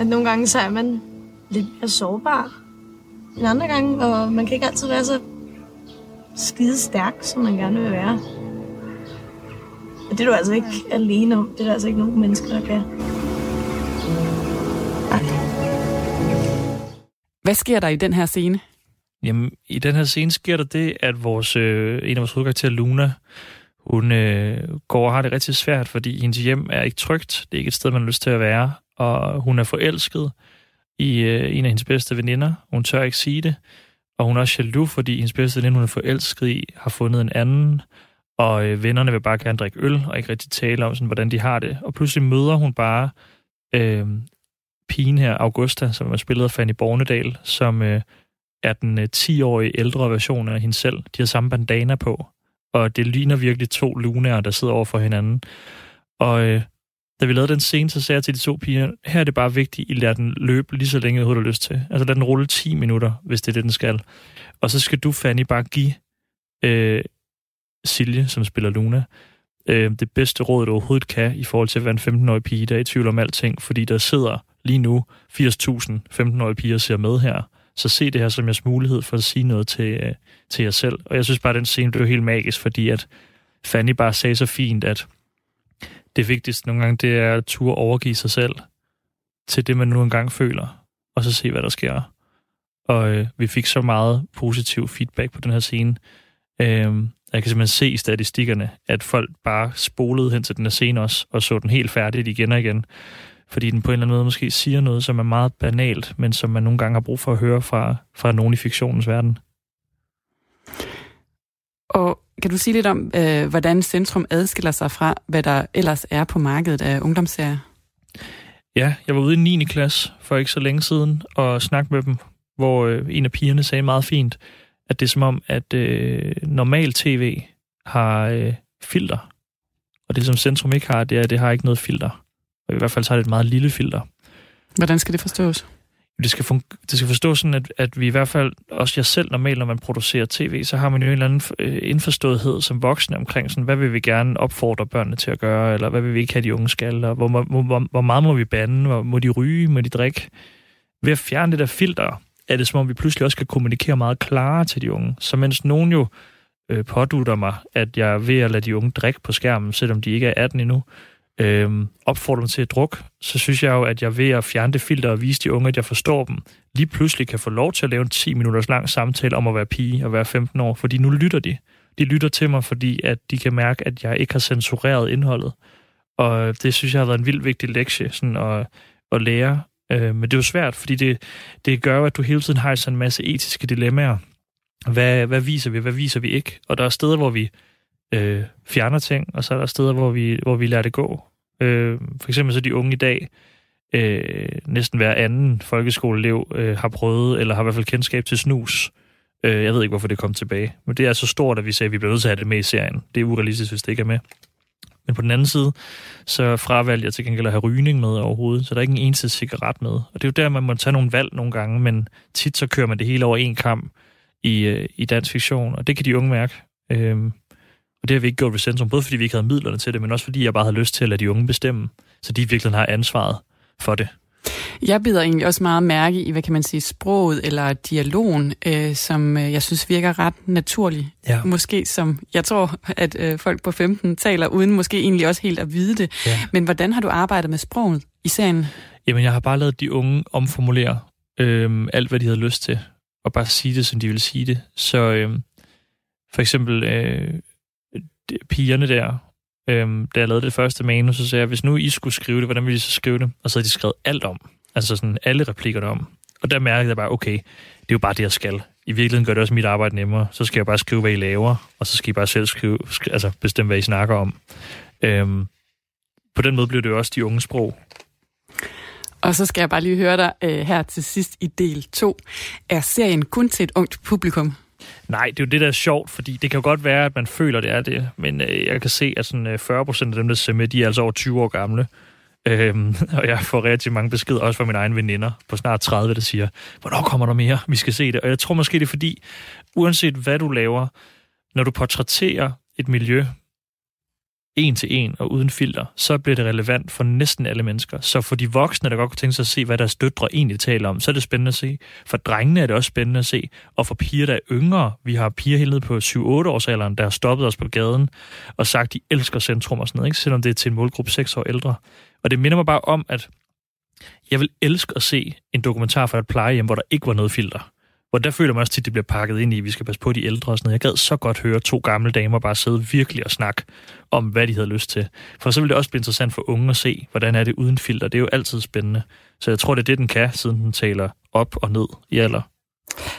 at nogle gange så er man lidt mere sårbar end andre gange, og man kan ikke altid være så skide stærk, som man gerne vil være. Og det er du altså ikke alene om. Det er der altså ikke nogen mennesker, der kan. Hvad sker der i den her scene? Jamen, i den her scene sker der det, at vores, øh, en af vores hovedkarakterer, Luna, hun øh, går og har det rigtig svært, fordi hendes hjem er ikke trygt. Det er ikke et sted, man har lyst til at være. Og hun er forelsket i øh, en af hendes bedste veninder. Hun tør ikke sige det. Og hun er også jaloux, fordi hendes bedste veninde, hun er forelsket i, har fundet en anden. Og øh, vennerne vil bare gerne drikke øl, og ikke rigtig tale om, sådan, hvordan de har det. Og pludselig møder hun bare øh, pigen her, Augusta, som er spillet af Fanny Bornedal, som øh, er den øh, 10-årige ældre version af hende selv. De har samme bandana på, og det ligner virkelig to lunaer, der sidder over for hinanden. Og øh, da vi lavede den scene, så sagde jeg til de to piger, her er det bare vigtigt, I lader den løbe lige så længe, du har lyst til. Altså lad den rulle 10 minutter, hvis det er det, den skal. Og så skal du, Fanny, bare give øh, Silje, som spiller Luna, øh, det bedste råd, du overhovedet kan, i forhold til at være en 15-årig pige, der er i tvivl om alting, fordi der sidder lige nu 80.000 15-årige piger ser med her. Så se det her som jeres mulighed for at sige noget til, øh, til jer selv. Og jeg synes bare, at den scene blev helt magisk, fordi at Fanny bare sagde så fint, at det vigtigste nogle gange, det er at turde overgive sig selv til det, man nu engang føler, og så se, hvad der sker. Og øh, vi fik så meget positiv feedback på den her scene. Øh, jeg kan simpelthen se i statistikkerne, at folk bare spolede hen til den her scene også, og så den helt færdigt igen og igen. Fordi den på en eller anden måde måske siger noget, som er meget banalt, men som man nogle gange har brug for at høre fra, fra nogen i fiktionens verden. Og kan du sige lidt om, øh, hvordan Centrum adskiller sig fra, hvad der ellers er på markedet af ungdomsserier? Ja, jeg var ude i 9. klasse for ikke så længe siden og snakke med dem, hvor øh, en af pigerne sagde meget fint, at det er som om, at øh, normal tv har øh, filter. Og det, som Centrum ikke har, det er, at det har ikke noget filter. Og i hvert fald så har det et meget lille filter. Hvordan skal det forstås? Det skal, fun- det skal forstås sådan, at, at vi i hvert fald, også jeg selv normalt, når man producerer tv, så har man jo en eller anden øh, indforståethed som voksne omkring, sådan, hvad vil vi gerne opfordre børnene til at gøre, eller hvad vil vi ikke have, de unge skal, og hvor, hvor, hvor, hvor meget må vi bande, hvor må de ryge, må de drikke. Ved at fjerne det der filter, er det som om, vi pludselig også kan kommunikere meget klarere til de unge. Så mens nogen jo øh, pådutter mig, at jeg er ved at lade de unge drikke på skærmen, selvom de ikke er 18 endnu, øh, Øhm, opfordrer dem til at drukke, så synes jeg jo, at jeg ved at fjerne det filter og vise de unge, at jeg forstår dem, lige pludselig kan få lov til at lave en 10 minutters lang samtale om at være pige og være 15 år, fordi nu lytter de. De lytter til mig, fordi at de kan mærke, at jeg ikke har censureret indholdet. Og det synes jeg har været en vildt vigtig lektie sådan at, at lære. Øh, men det er jo svært, fordi det, det gør at du hele tiden har sådan en masse etiske dilemmaer. Hvad, hvad viser vi, hvad viser vi ikke? Og der er steder, hvor vi øh, fjerner ting, og så er der steder, hvor vi, hvor vi lader det gå. Øh, for eksempel så de unge i dag, øh, næsten hver anden folkeskoleelev øh, har prøvet, eller har i hvert fald kendskab til snus. Øh, jeg ved ikke, hvorfor det kom tilbage. Men det er så stort, at vi sagde, at vi bliver nødt til at have det med i serien. Det er urealistisk, hvis det ikke er med. Men på den anden side, så fravalgte jeg til gengæld at have rygning med overhovedet, så der er ikke en eneste cigaret med. Og det er jo der, man må tage nogle valg nogle gange, men tit så kører man det hele over en kamp i, øh, i dansk fiktion, og det kan de unge mærke. Øhm, og det har vi ikke gjort ved Centrum, både fordi vi ikke havde midlerne til det, men også fordi jeg bare havde lyst til at lade de unge bestemme, så de virkelig har ansvaret for det. Jeg bider egentlig også meget mærke i, hvad kan man sige, sproget eller dialogen, øh, som øh, jeg synes virker ret naturlig. Ja. Måske som, jeg tror, at øh, folk på 15 taler, uden måske egentlig også helt at vide det. Ja. Men hvordan har du arbejdet med sproget i serien? Jamen, jeg har bare lavet de unge omformulere øh, alt, hvad de havde lyst til, og bare sige det, som de ville sige det. Så øh, for eksempel øh, pigerne der, øhm, da jeg lavede det første manus, så sagde jeg, hvis nu I skulle skrive det, hvordan ville I så skrive det? Og så havde de skrevet alt om. Altså sådan alle replikkerne om. Og der mærkede jeg bare, okay, det er jo bare det, jeg skal. I virkeligheden gør det også mit arbejde nemmere. Så skal jeg bare skrive, hvad I laver, og så skal I bare selv skrive, sk- altså bestemme, hvad I snakker om. Øhm, på den måde blev det jo også de unge sprog. Og så skal jeg bare lige høre dig øh, her til sidst i del 2. Er serien kun til et ungt publikum? Nej, det er jo det, der er sjovt, fordi det kan jo godt være, at man føler, det er det, men øh, jeg kan se, at sådan, øh, 40 procent af dem, der ser med, de er altså over 20 år gamle. Øhm, og jeg får rigtig mange beskeder, også fra mine egne veninder på snart 30, der siger, hvornår kommer der mere? Vi skal se det. Og jeg tror måske, det er fordi, uanset hvad du laver, når du portrætterer et miljø, en til en og uden filter, så bliver det relevant for næsten alle mennesker. Så for de voksne, der godt kunne tænke sig at se, hvad deres døtre egentlig taler om, så er det spændende at se. For drengene er det også spændende at se. Og for piger, der er yngre, vi har piger helt ned på 7-8 års alderen, der har stoppet os på gaden og sagt, de elsker centrum og sådan noget, ikke? selvom det er til en målgruppe 6 år ældre. Og det minder mig bare om, at jeg vil elske at se en dokumentar fra et plejehjem, hvor der ikke var noget filter. Hvor der føler man også tit, det bliver pakket ind i, at vi skal passe på de ældre og sådan noget. Jeg gad så godt høre to gamle damer bare sidde virkelig og snakke om, hvad de havde lyst til. For så vil det også blive interessant for unge at se, hvordan er det uden filter. Det er jo altid spændende. Så jeg tror, det er det, den kan, siden den taler op og ned i alder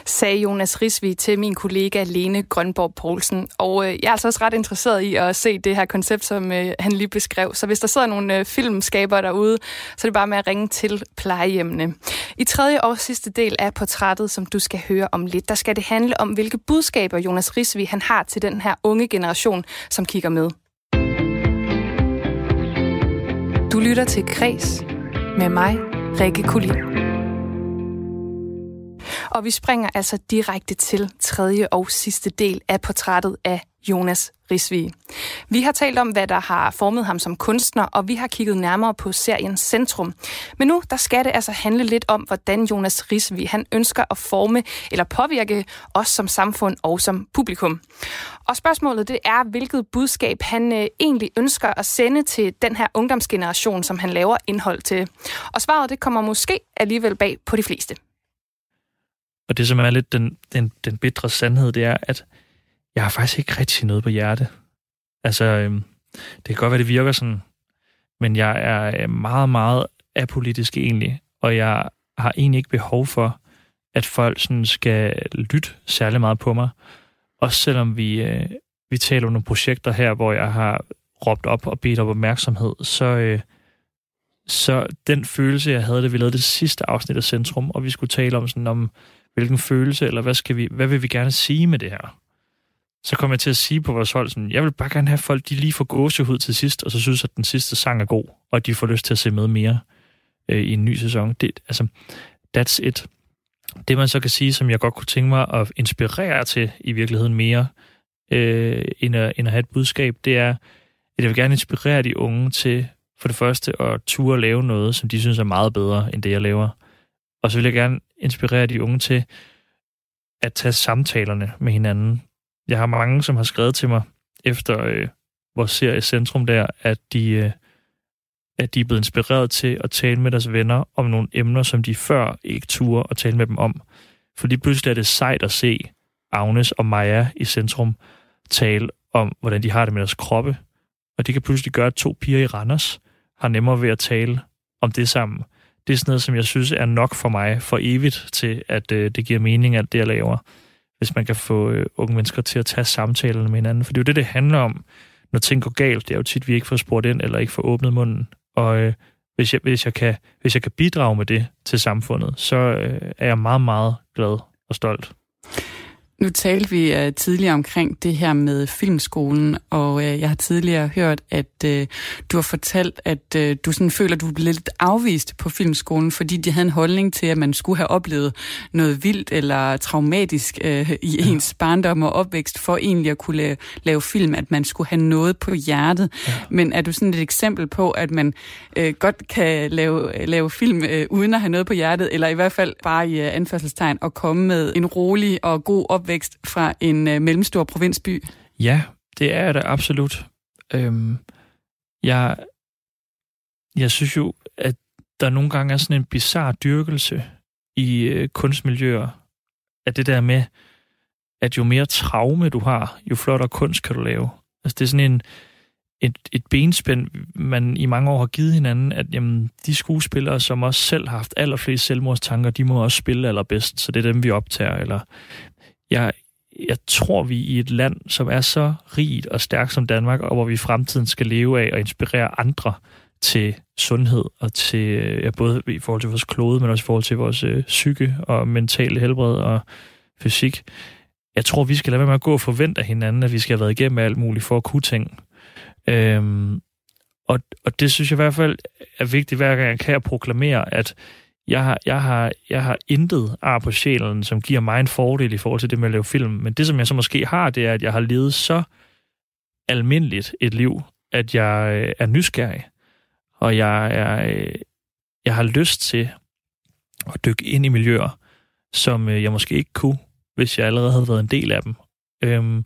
sagde Jonas Risvig til min kollega Lene Grønborg Poulsen. Og øh, jeg er altså også ret interesseret i at se det her koncept, som øh, han lige beskrev. Så hvis der sidder nogle øh, filmskabere derude, så er det bare med at ringe til plejehjemmene. I tredje og sidste del af portrættet, som du skal høre om lidt, der skal det handle om, hvilke budskaber Jonas Risvig han har til den her unge generation, som kigger med. Du lytter til Kres med mig, Rikke Kulin. Og vi springer altså direkte til tredje og sidste del af portrættet af Jonas Risvig. Vi har talt om, hvad der har formet ham som kunstner, og vi har kigget nærmere på serien Centrum. Men nu der skal det altså handle lidt om, hvordan Jonas Risvig han ønsker at forme eller påvirke os som samfund og som publikum. Og spørgsmålet det er, hvilket budskab han øh, egentlig ønsker at sende til den her ungdomsgeneration, som han laver indhold til. Og svaret det kommer måske alligevel bag på de fleste. Og det, som er lidt den, den, den bitre sandhed, det er, at jeg har faktisk ikke rigtig noget på hjerte. Altså, øhm, det kan godt være, det virker sådan, men jeg er øh, meget, meget apolitisk egentlig, og jeg har egentlig ikke behov for, at folk sådan skal lytte særlig meget på mig. Også selvom vi, øh, vi taler om nogle projekter her, hvor jeg har råbt op og bedt op opmærksomhed, så, øh, så den følelse, jeg havde, da vi lavede det sidste afsnit af Centrum, og vi skulle tale om sådan om hvilken følelse, eller hvad, skal vi, hvad vil vi gerne sige med det her? Så kommer jeg til at sige på vores hold, sådan, jeg vil bare gerne have folk, de lige får gåsehud til sidst, og så synes, at den sidste sang er god, og at de får lyst til at se med mere øh, i en ny sæson. Det, altså, that's it. Det man så kan sige, som jeg godt kunne tænke mig at inspirere til i virkeligheden mere, øh, end, at, end at have et budskab, det er, at jeg vil gerne inspirere de unge til for det første at ture lave noget, som de synes er meget bedre end det, jeg laver. Og så vil jeg gerne inspirere de unge til at tage samtalerne med hinanden. Jeg har mange, som har skrevet til mig efter øh, vores serie Centrum der, at de, øh, at de er blevet inspireret til at tale med deres venner om nogle emner, som de før ikke turde at tale med dem om. For lige pludselig er det sejt at se Agnes og Maja i Centrum tale om, hvordan de har det med deres kroppe. Og de kan pludselig gøre, at to piger i Randers har nemmere ved at tale om det sammen det er sådan noget, som jeg synes er nok for mig for evigt til, at øh, det giver mening, at det, jeg laver. Hvis man kan få øh, unge mennesker til at tage samtalerne med hinanden. For det er jo det, det handler om, når ting går galt. Det er jo tit, vi ikke får spurgt ind, eller ikke får åbnet munden. Og øh, hvis, jeg, hvis, jeg kan, hvis jeg kan bidrage med det til samfundet, så øh, er jeg meget, meget glad og stolt. Nu talte vi uh, tidligere omkring det her med filmskolen, og uh, jeg har tidligere hørt, at uh, du har fortalt, at uh, du sådan føler, at du blev lidt afvist på filmskolen, fordi de havde en holdning til, at man skulle have oplevet noget vildt eller traumatisk uh, i ja. ens barndom og opvækst, for egentlig at kunne lave, lave film, at man skulle have noget på hjertet. Ja. Men er du sådan et eksempel på, at man uh, godt kan lave, lave film uh, uden at have noget på hjertet, eller i hvert fald bare i uh, anførselstegn, og komme med en rolig og god opvækst opvækst fra en øh, mellemstor provinsby? Ja, det er det absolut. Øhm, jeg, jeg synes jo, at der nogle gange er sådan en bizarre dyrkelse i øh, kunstmiljøer, at det der med, at jo mere traume du har, jo flottere kunst kan du lave. Altså det er sådan en, et, et benspænd, man i mange år har givet hinanden, at jamen, de skuespillere, som også selv har haft allerflest selvmordstanker, de må også spille allerbedst, så det er dem, vi optager. Eller jeg, jeg tror, vi i et land, som er så rigt og stærkt som Danmark, og hvor vi i fremtiden skal leve af og inspirere andre til sundhed og til, øh, ja, både i forhold til vores klode, men også i forhold til vores øh, psyke og mentale helbred og fysik. Jeg tror, vi skal lade være med at gå og forvente af hinanden, at vi skal have været igennem alt muligt for at kunne ting. Øhm, og, og det synes jeg i hvert fald er vigtigt, hver gang jeg kan proklamere, at jeg har, jeg har, jeg har intet ar på sjælen, som giver mig en fordel i forhold til det med at lave film. Men det, som jeg så måske har, det er, at jeg har levet så almindeligt et liv, at jeg øh, er nysgerrig, og jeg, er, øh, jeg har lyst til at dykke ind i miljøer, som øh, jeg måske ikke kunne, hvis jeg allerede havde været en del af dem. Øhm,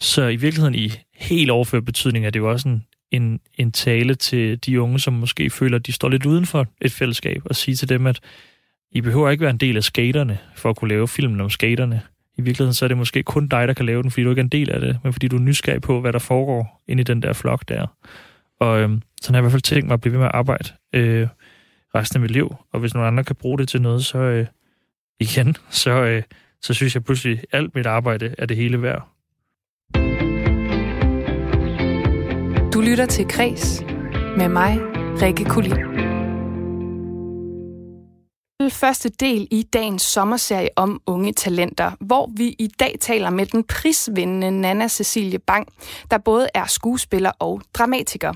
så i virkeligheden i helt overført betydning er det jo også en, en, en tale til de unge, som måske føler, at de står lidt uden for et fællesskab, og sige til dem, at I behøver ikke være en del af skaterne for at kunne lave filmen om skaterne. I virkeligheden så er det måske kun dig, der kan lave den, fordi du ikke er en del af det, men fordi du er nysgerrig på, hvad der foregår inde i den der flok der. Og øhm, sådan har jeg i hvert fald tænkt mig at blive ved med at arbejde øh, resten af mit liv. Og hvis nogen andre kan bruge det til noget, så øh, igen, så, øh, så synes jeg pludselig, at alt mit arbejde er det hele værd. Du lytter til Kres med mig, Rikke Kulin første del i dagens sommerserie om unge talenter, hvor vi i dag taler med den prisvindende Nana Cecilie Bang, der både er skuespiller og dramatiker.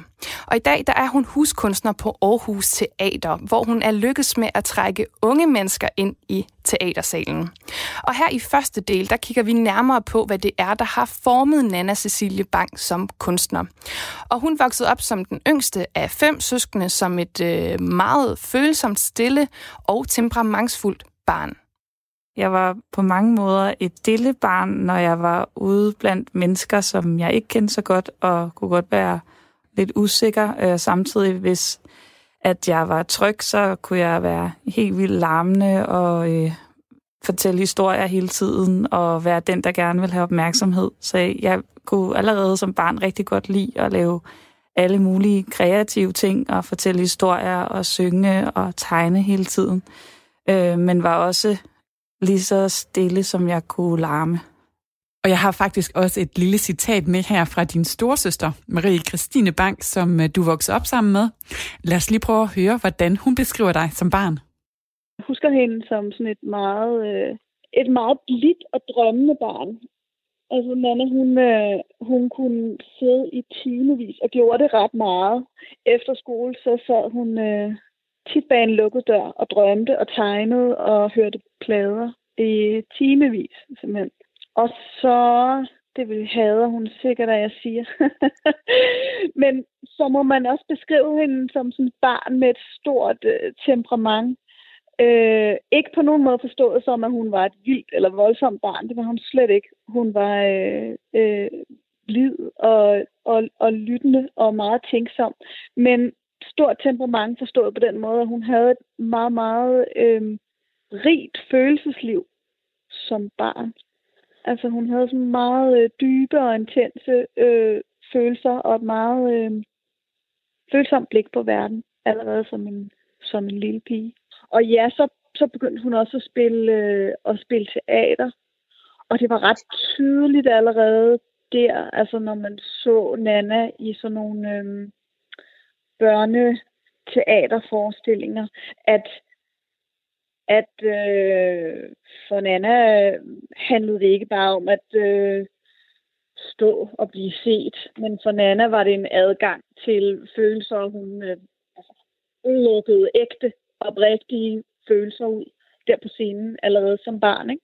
Og i dag der er hun huskunstner på Aarhus Teater, hvor hun er lykkes med at trække unge mennesker ind i teatersalen. Og her i første del, der kigger vi nærmere på, hvad det er, der har formet Nana Cecilie Bang som kunstner. Og hun voksede op som den yngste af fem søskende, som et øh, meget følsomt, stille og temperamentsfuldt barn. Jeg var på mange måder et stille barn, når jeg var ude blandt mennesker, som jeg ikke kendte så godt, og kunne godt være lidt usikker. Øh, samtidig, hvis at jeg var tryg, så kunne jeg være helt vildt larmende og øh, fortælle historier hele tiden, og være den, der gerne vil have opmærksomhed. Så jeg kunne allerede som barn rigtig godt lide at lave alle mulige kreative ting, og fortælle historier, og synge og tegne hele tiden. Øh, men var også lige så stille, som jeg kunne larme. Og jeg har faktisk også et lille citat med her fra din storsøster, Marie Christine Bank, som øh, du voksede op sammen med. Lad os lige prøve at høre, hvordan hun beskriver dig som barn. Jeg husker hende som sådan et meget, øh, et meget blidt og drømmende barn. Altså Nana, hun, øh, hun kunne sidde i timevis og gjorde det ret meget. Efter skole, så sad hun øh, tit bag en lukket dør og drømte og tegnede og hørte plader i timevis, simpelthen. Og så, det vil hader hun sikkert, at jeg siger. Men så må man også beskrive hende som sådan et barn med et stort øh, temperament. Øh, ikke på nogen måde forstået som, at hun var et vildt eller voldsomt barn. Det var hun slet ikke. Hun var øh, øh, blid og, og, og lyttende og meget tænksom. Men stort temperament forstået på den måde, at hun havde et meget, meget øh, rigt følelsesliv som barn. Altså hun havde sådan meget øh, dybe og intense øh, følelser og et meget øh, følsomt blik på verden, allerede som en, som en lille pige. Og ja, så, så begyndte hun også at spille, øh, at spille teater. Og det var ret tydeligt allerede der, altså når man så Nana i sådan nogle øh, børneteaterforestillinger, at at øh, for Nana øh, handlede det ikke bare om at øh, stå og blive set, men for Nana var det en adgang til følelser, hun øh, altså, lukkede ægte, oprigtige følelser ud der på scenen allerede som barn. Ikke?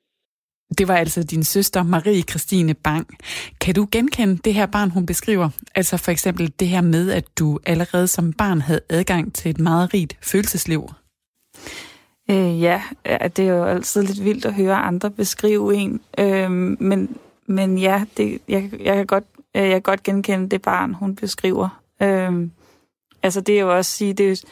Det var altså din søster Marie Christine Bang. Kan du genkende det her barn, hun beskriver? Altså for eksempel det her med, at du allerede som barn havde adgang til et meget rigt følelsesliv. Øh, ja, det er jo altid lidt vildt at høre andre beskrive en. Øh, men, men ja, det, jeg, jeg, kan godt, øh, jeg kan godt genkende det barn, hun beskriver. Øh, altså det er jo også sige, det er,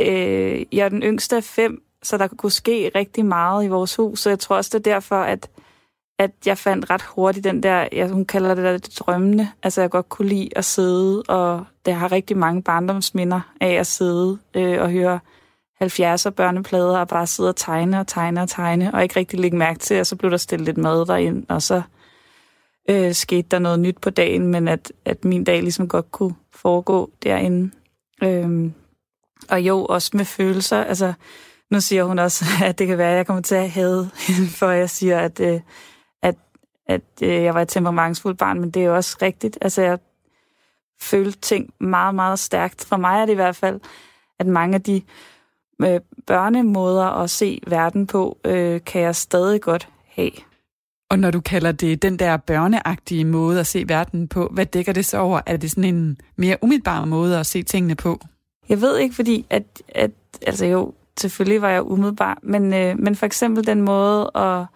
øh, jeg er den yngste af fem, så der kunne ske rigtig meget i vores hus, så jeg tror også, det er derfor, at, at jeg fandt ret hurtigt den der, ja, hun kalder det der det drømmende, altså jeg godt kunne lide at sidde, og det har rigtig mange barndomsminder af at sidde øh, og høre 70'er børneplader og bare sidde og tegne og tegne og tegne, og ikke rigtig lægge mærke til, og så blev der stillet lidt mad derind, og så øh, skete der noget nyt på dagen, men at, at min dag ligesom godt kunne foregå derinde. Øhm, og jo, også med følelser. Altså, nu siger hun også, at det kan være, at jeg kommer til at have for jeg siger, at, øh, at, at øh, jeg var et temperamentsfuldt barn, men det er jo også rigtigt. Altså, jeg følte ting meget, meget stærkt. For mig er det i hvert fald, at mange af de øh, børnemåder at se verden på, øh, kan jeg stadig godt have. Og når du kalder det den der børneagtige måde at se verden på, hvad dækker det så over? Er det sådan en mere umiddelbar måde at se tingene på? Jeg ved ikke, fordi at, at altså jo, selvfølgelig var jeg umiddelbar, men, øh, men for eksempel den måde at,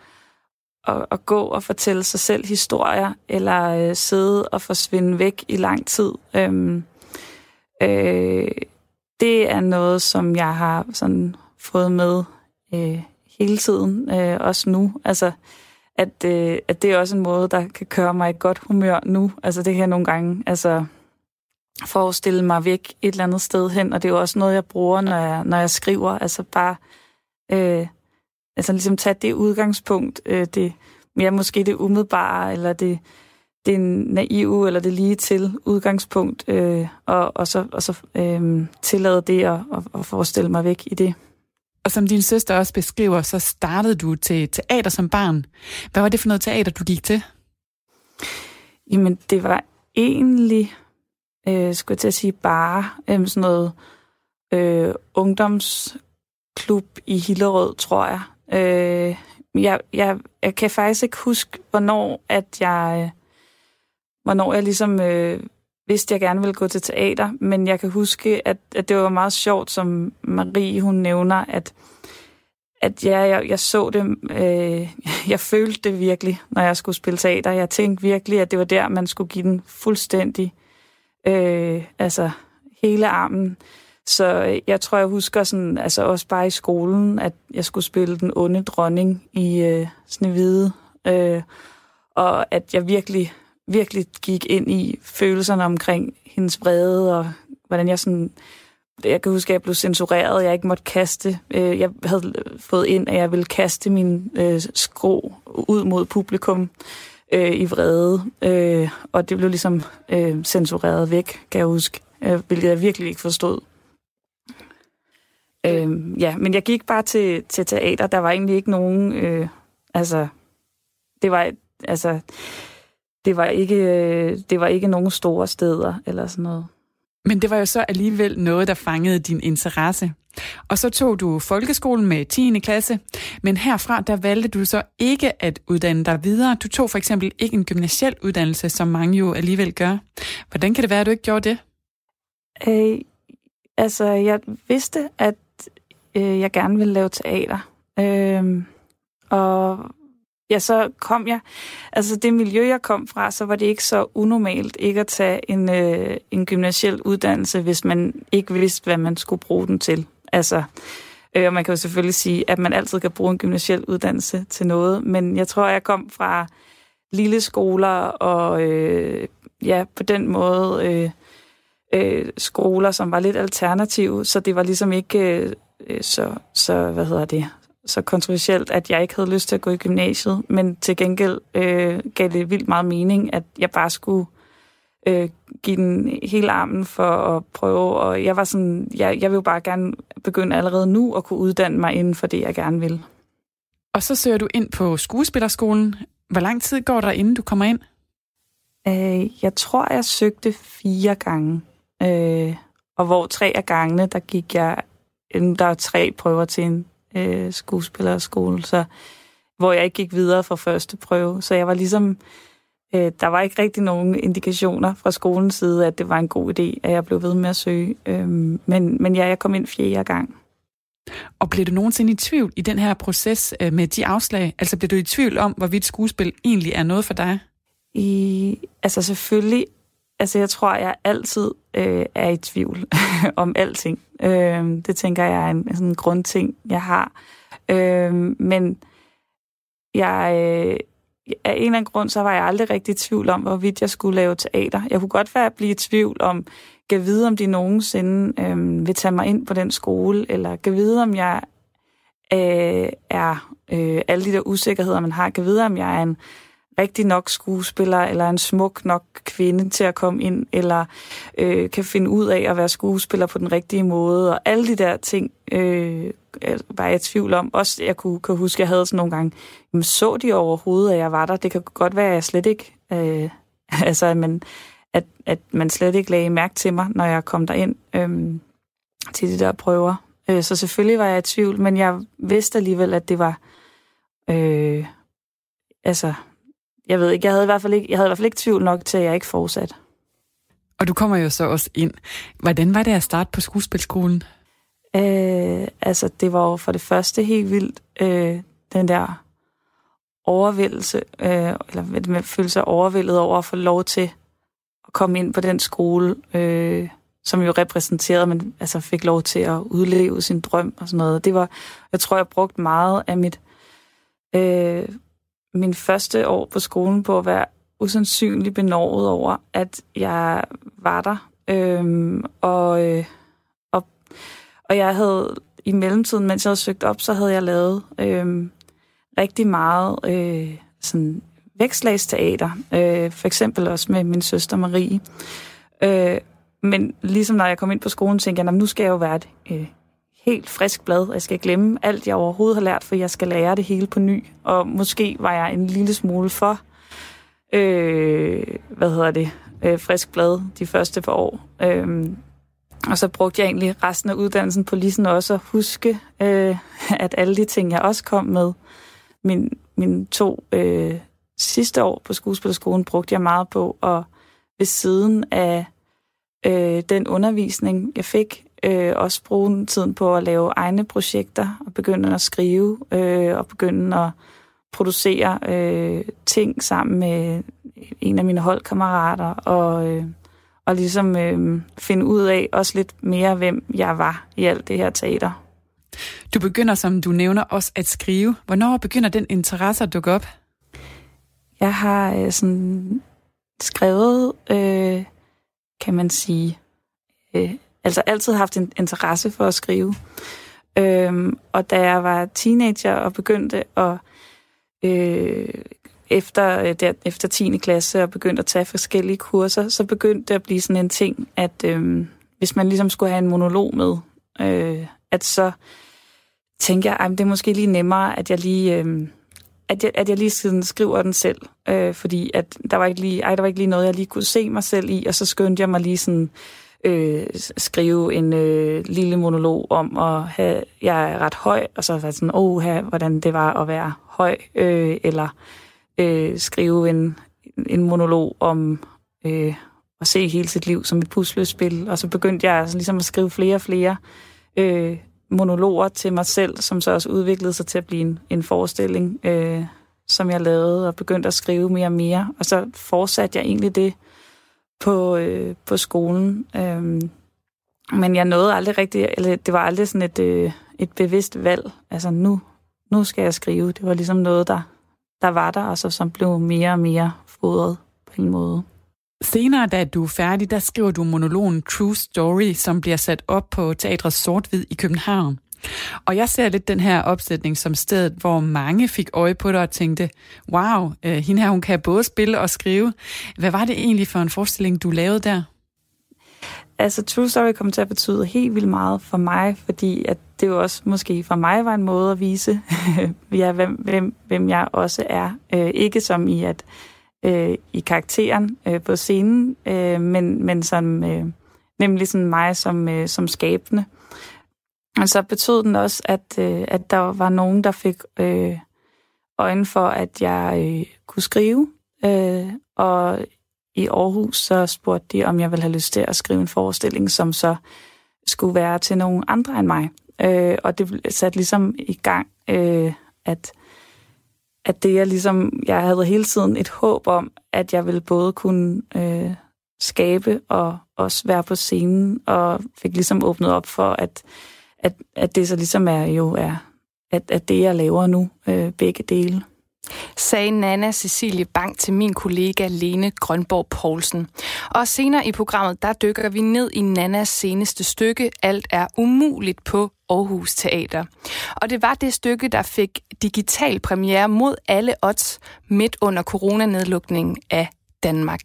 at, at gå og fortælle sig selv historier, eller øh, sidde og forsvinde væk i lang tid, øh, øh, det er noget, som jeg har sådan fået med øh, hele tiden, øh, også nu. Altså, at, øh, at det er også en måde, der kan køre mig i godt humør nu. Altså, det kan jeg nogle gange altså, forestille mig væk et eller andet sted hen, og det er jo også noget, jeg bruger, når jeg, når jeg skriver. Altså, bare øh, altså, ligesom tage det udgangspunkt, øh, det, ja, måske det umiddelbare, eller det, det naive, eller det lige til udgangspunkt, øh, og, og så, og så øh, tillade det at, at, at forestille mig væk i det. Og som din søster også beskriver, så startede du til teater som barn. Hvad var det for noget teater, du gik til? Jamen, det var egentlig, øh, skulle jeg til at sige, bare øh, sådan noget øh, ungdomsklub i Hillerød, tror jeg. Øh, jeg, jeg. Jeg kan faktisk ikke huske, hvornår at jeg, øh, hvornår jeg ligesom øh, vidste, at jeg gerne ville gå til teater, men jeg kan huske, at, at det var meget sjovt, som Marie hun nævner, at, at ja, jeg, jeg så det, øh, jeg følte det virkelig, når jeg skulle spille teater. Jeg tænkte virkelig, at det var der, man skulle give den fuldstændig, øh, altså hele armen. Så øh, jeg tror, jeg husker sådan, altså også bare i skolen, at jeg skulle spille den onde dronning i øh, Snevide, øh, og at jeg virkelig virkelig gik ind i følelserne omkring hendes vrede, og hvordan jeg sådan... Jeg kan huske, at jeg blev censureret, jeg ikke måtte kaste. Øh, jeg havde fået ind, at jeg ville kaste min øh, skrå ud mod publikum øh, i vrede, øh, og det blev ligesom øh, censureret væk, kan jeg huske, øh, hvilket jeg virkelig ikke forstod. Øh, ja, men jeg gik bare til, til teater. Der var egentlig ikke nogen... Øh, altså, det var... Altså, det var ikke, øh, det var ikke nogen store steder eller sådan noget. Men det var jo så alligevel noget, der fangede din interesse. Og så tog du folkeskolen med 10. klasse, men herfra der valgte du så ikke at uddanne dig videre. Du tog for eksempel ikke en gymnasiel uddannelse, som mange jo alligevel gør. Hvordan kan det være, at du ikke gjorde det? Øh, altså, jeg vidste, at øh, jeg gerne ville lave teater. Øh, og ja, så kom jeg, altså det miljø, jeg kom fra, så var det ikke så unormalt ikke at tage en, øh, en gymnasiel uddannelse, hvis man ikke vidste, hvad man skulle bruge den til. Altså, øh, og man kan jo selvfølgelig sige, at man altid kan bruge en gymnasiel uddannelse til noget, men jeg tror, jeg kom fra lille skoler og øh, ja, på den måde øh, øh, skoler, som var lidt alternative, så det var ligesom ikke øh, så, så, hvad hedder det, så kontroversielt, at jeg ikke havde lyst til at gå i gymnasiet, men til gengæld øh, gav det vildt meget mening, at jeg bare skulle øh, give den hele armen for at prøve, og jeg var sådan, jeg, jeg vil jo bare gerne begynde allerede nu at kunne uddanne mig inden for det, jeg gerne vil. Og så søger du ind på skuespillerskolen. Hvor lang tid går der, inden du kommer ind? Øh, jeg tror, jeg søgte fire gange, øh, og hvor tre af gangene, der gik jeg, der er tre prøver til en øh, skuespillerskole, så, hvor jeg ikke gik videre fra første prøve. Så jeg var ligesom, øh, der var ikke rigtig nogen indikationer fra skolens side, at det var en god idé, at jeg blev ved med at søge. Øh, men, men ja, jeg kom ind fjerde gang. Og blev du nogensinde i tvivl i den her proces øh, med de afslag? Altså blev du i tvivl om, hvorvidt skuespil egentlig er noget for dig? I, altså selvfølgelig, altså jeg tror, jeg altid øh, er i tvivl om alting. Øh, det tænker jeg er en, sådan en grundting, jeg har. Øh, men jeg, øh, af en eller anden grund, så var jeg aldrig rigtig i tvivl om, hvorvidt jeg skulle lave teater. Jeg kunne godt være blive i tvivl om, kan vide, om de nogensinde øh, vil tage mig ind på den skole, eller kan vide, om jeg øh, er øh, alle de der usikkerheder, man har, kan vide, om jeg er en rigtig nok skuespiller, eller en smuk nok kvinde til at komme ind, eller øh, kan finde ud af at være skuespiller på den rigtige måde, og alle de der ting øh, var jeg i tvivl om. Også jeg kunne, kunne huske, at jeg havde sådan nogle gange, jamen, så de overhovedet, at jeg var der? Det kan godt være, at jeg slet ikke, øh, altså at man, at, at man slet ikke lagde mærke til mig, når jeg kom derind øh, til de der prøver. Øh, så selvfølgelig var jeg i tvivl, men jeg vidste alligevel, at det var... Øh, altså, jeg ved ikke, jeg havde i hvert fald ikke, jeg havde i hvert fald ikke tvivl nok til, at jeg ikke fortsat. Og du kommer jo så også ind. Hvordan var det at starte på skuespilskolen? Øh, altså, det var for det første helt vildt, øh, den der overvældelse, øh, eller med føle sig overvældet over at få lov til at komme ind på den skole, øh, som jo repræsenterede, men altså fik lov til at udleve sin drøm og sådan noget. Det var, jeg tror, jeg brugte meget af mit øh, min første år på skolen på at være usandsynligt benovet over, at jeg var der. Øhm, og, øh, og, og jeg havde i mellemtiden, mens jeg havde søgt op, så havde jeg lavet øh, rigtig meget øh, sådan vækstlagsteater. Øh, for eksempel også med min søster Marie. Øh, men ligesom når jeg kom ind på skolen, tænkte jeg, nu skal jeg jo være et øh, helt frisk blad, og jeg skal glemme alt, jeg overhovedet har lært, for jeg skal lære det hele på ny. Og måske var jeg en lille smule for, øh, hvad hedder det, øh, frisk blad de første par år. Øh, og så brugte jeg egentlig resten af uddannelsen på lige sådan også at huske, øh, at alle de ting, jeg også kom med, min, mine to øh, sidste år på skuespillerskolen, brugte jeg meget på og ved siden af øh, den undervisning, jeg fik, øh, også bruge tiden på at lave egne projekter og begynde at skrive øh, og begynde at producere øh, ting sammen med en af mine holdkammerater og, øh, og ligesom øh, finde ud af også lidt mere, hvem jeg var i alt det her teater. Du begynder, som du nævner, også at skrive. Hvornår begynder den interesse at dukke op? Jeg har øh, sådan skrevet, øh, kan man sige, øh, altså altid haft en interesse for at skrive. Øhm, og da jeg var teenager og begyndte at øh, efter, øh, der, efter 10. klasse og begyndte at tage forskellige kurser, så begyndte det at blive sådan en ting, at øh, hvis man ligesom skulle have en monolog med, øh, at så tænker jeg, at det er måske lige nemmere, at jeg lige... Øh, at jeg, at jeg lige sådan skriver den selv, øh, fordi at der var ikke lige, ej, der var ikke lige noget, jeg lige kunne se mig selv i, og så skyndte jeg mig lige sådan øh, øh, skrive en øh, lille monolog om at have, jeg er ret høj, og så var sådan, åh, oh, hvordan det var at være høj, øh, eller øh, skrive en, en monolog om øh, at se hele sit liv som et puslespil, og så begyndte jeg altså ligesom at skrive flere og flere øh, monologer til mig selv, som så også udviklede sig til at blive en, en forestilling, øh, som jeg lavede, og begyndte at skrive mere og mere, og så fortsatte jeg egentlig det, på, øh, på skolen. Øhm, men jeg nåede aldrig rigtig, eller det var aldrig sådan et, øh, et bevidst valg. Altså nu, nu skal jeg skrive. Det var ligesom noget, der, der var der, og så som blev mere og mere fodret på en måde. Senere, da du er færdig, der skriver du monologen True Story, som bliver sat op på Teatret Sortvid i København. Og jeg ser lidt den her opsætning som stedet, hvor mange fik øje på dig og tænkte, wow, øh, hende her, hun kan både spille og skrive. Hvad var det egentlig for en forestilling, du lavede der? Altså, True Story kom til at betyde helt vildt meget for mig, fordi at det jo også måske for mig var en måde at vise, ja, hvem, hvem, hvem jeg også er. Øh, ikke som i at øh, i karakteren øh, på scenen, øh, men, men som, øh, nemlig sådan mig som, øh, som skabende. Og så betød den også, at, øh, at der var nogen, der fik øh, øjne for, at jeg øh, kunne skrive. Øh, og i Aarhus så spurgte de, om jeg ville have lyst til at skrive en forestilling, som så skulle være til nogen andre end mig. Øh, og det satte ligesom i gang, øh, at, at det jeg ligesom, jeg havde hele tiden et håb om, at jeg ville både kunne øh, skabe og også være på scenen, og fik ligesom åbnet op for, at at, at det så ligesom er jo er, at, at det, jeg laver nu, øh, begge dele. Sagde Nana Cecilie Bang til min kollega Lene Grønborg Poulsen. Og senere i programmet, der dykker vi ned i Nanas seneste stykke, Alt er umuligt på Aarhus Teater. Og det var det stykke, der fik digital premiere mod alle odds midt under coronanedlukningen af Danmark.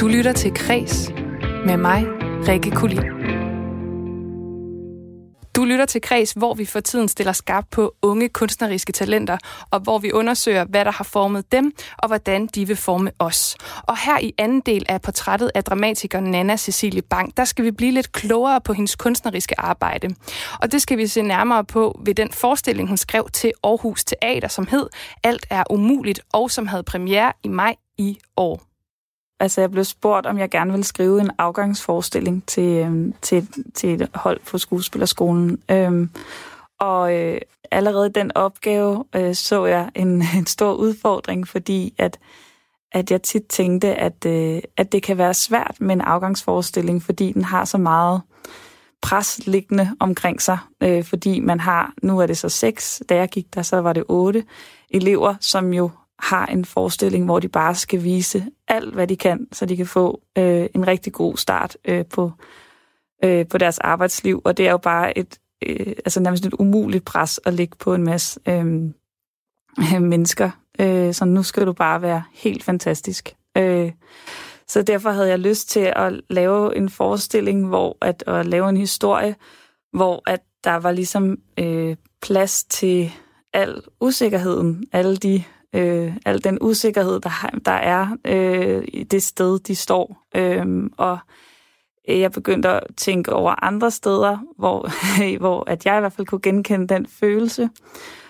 Du lytter til Kres med mig, Rikke Kulin. Du lytter til Kreds, hvor vi for tiden stiller skarpt på unge kunstneriske talenter, og hvor vi undersøger, hvad der har formet dem, og hvordan de vil forme os. Og her i anden del af portrættet af dramatikeren Nana Cecilie Bang, der skal vi blive lidt klogere på hendes kunstneriske arbejde. Og det skal vi se nærmere på ved den forestilling, hun skrev til Aarhus Teater, som hed Alt er umuligt, og som havde premiere i maj i år. Altså, jeg blev spurgt, om jeg gerne ville skrive en afgangsforestilling til, øhm, til, til et hold på skuespillerskolen. Øhm, og øh, allerede den opgave øh, så jeg en, en stor udfordring, fordi at, at jeg tit tænkte, at, øh, at det kan være svært med en afgangsforestilling, fordi den har så meget pres liggende omkring sig, øh, fordi man har, nu er det så seks, da jeg gik der, så var det otte elever, som jo har en forestilling, hvor de bare skal vise alt, hvad de kan, så de kan få øh, en rigtig god start øh, på, øh, på deres arbejdsliv. Og det er jo bare et, øh, altså nærmest et umuligt pres at lægge på en masse øh, mennesker. Øh, så nu skal du bare være helt fantastisk. Øh, så derfor havde jeg lyst til at lave en forestilling, hvor at, at lave en historie, hvor at der var ligesom øh, plads til al usikkerheden, alle de øh, al den usikkerhed, der, der er øh, i det sted, de står. Øh, og øh, jeg begyndte at tænke over andre steder, hvor, hvor at jeg i hvert fald kunne genkende den følelse.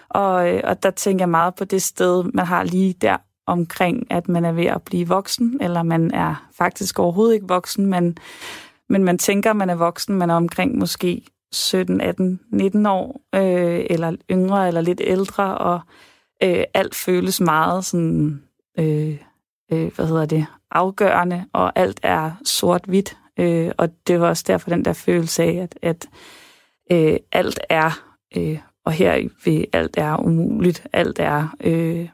Og, øh, og der tænker jeg meget på det sted, man har lige der omkring, at man er ved at blive voksen, eller man er faktisk overhovedet ikke voksen, men, men man tænker, man er voksen, man er omkring måske 17, 18, 19 år, øh, eller yngre, eller lidt ældre, og øh, alt føles meget sådan, øh, øh, hvad hedder det, afgørende, og alt er sort-hvidt. Øh, og det var også derfor den der følelse af, at, at øh, alt er, øh, og her ved alt er umuligt, alt er øh,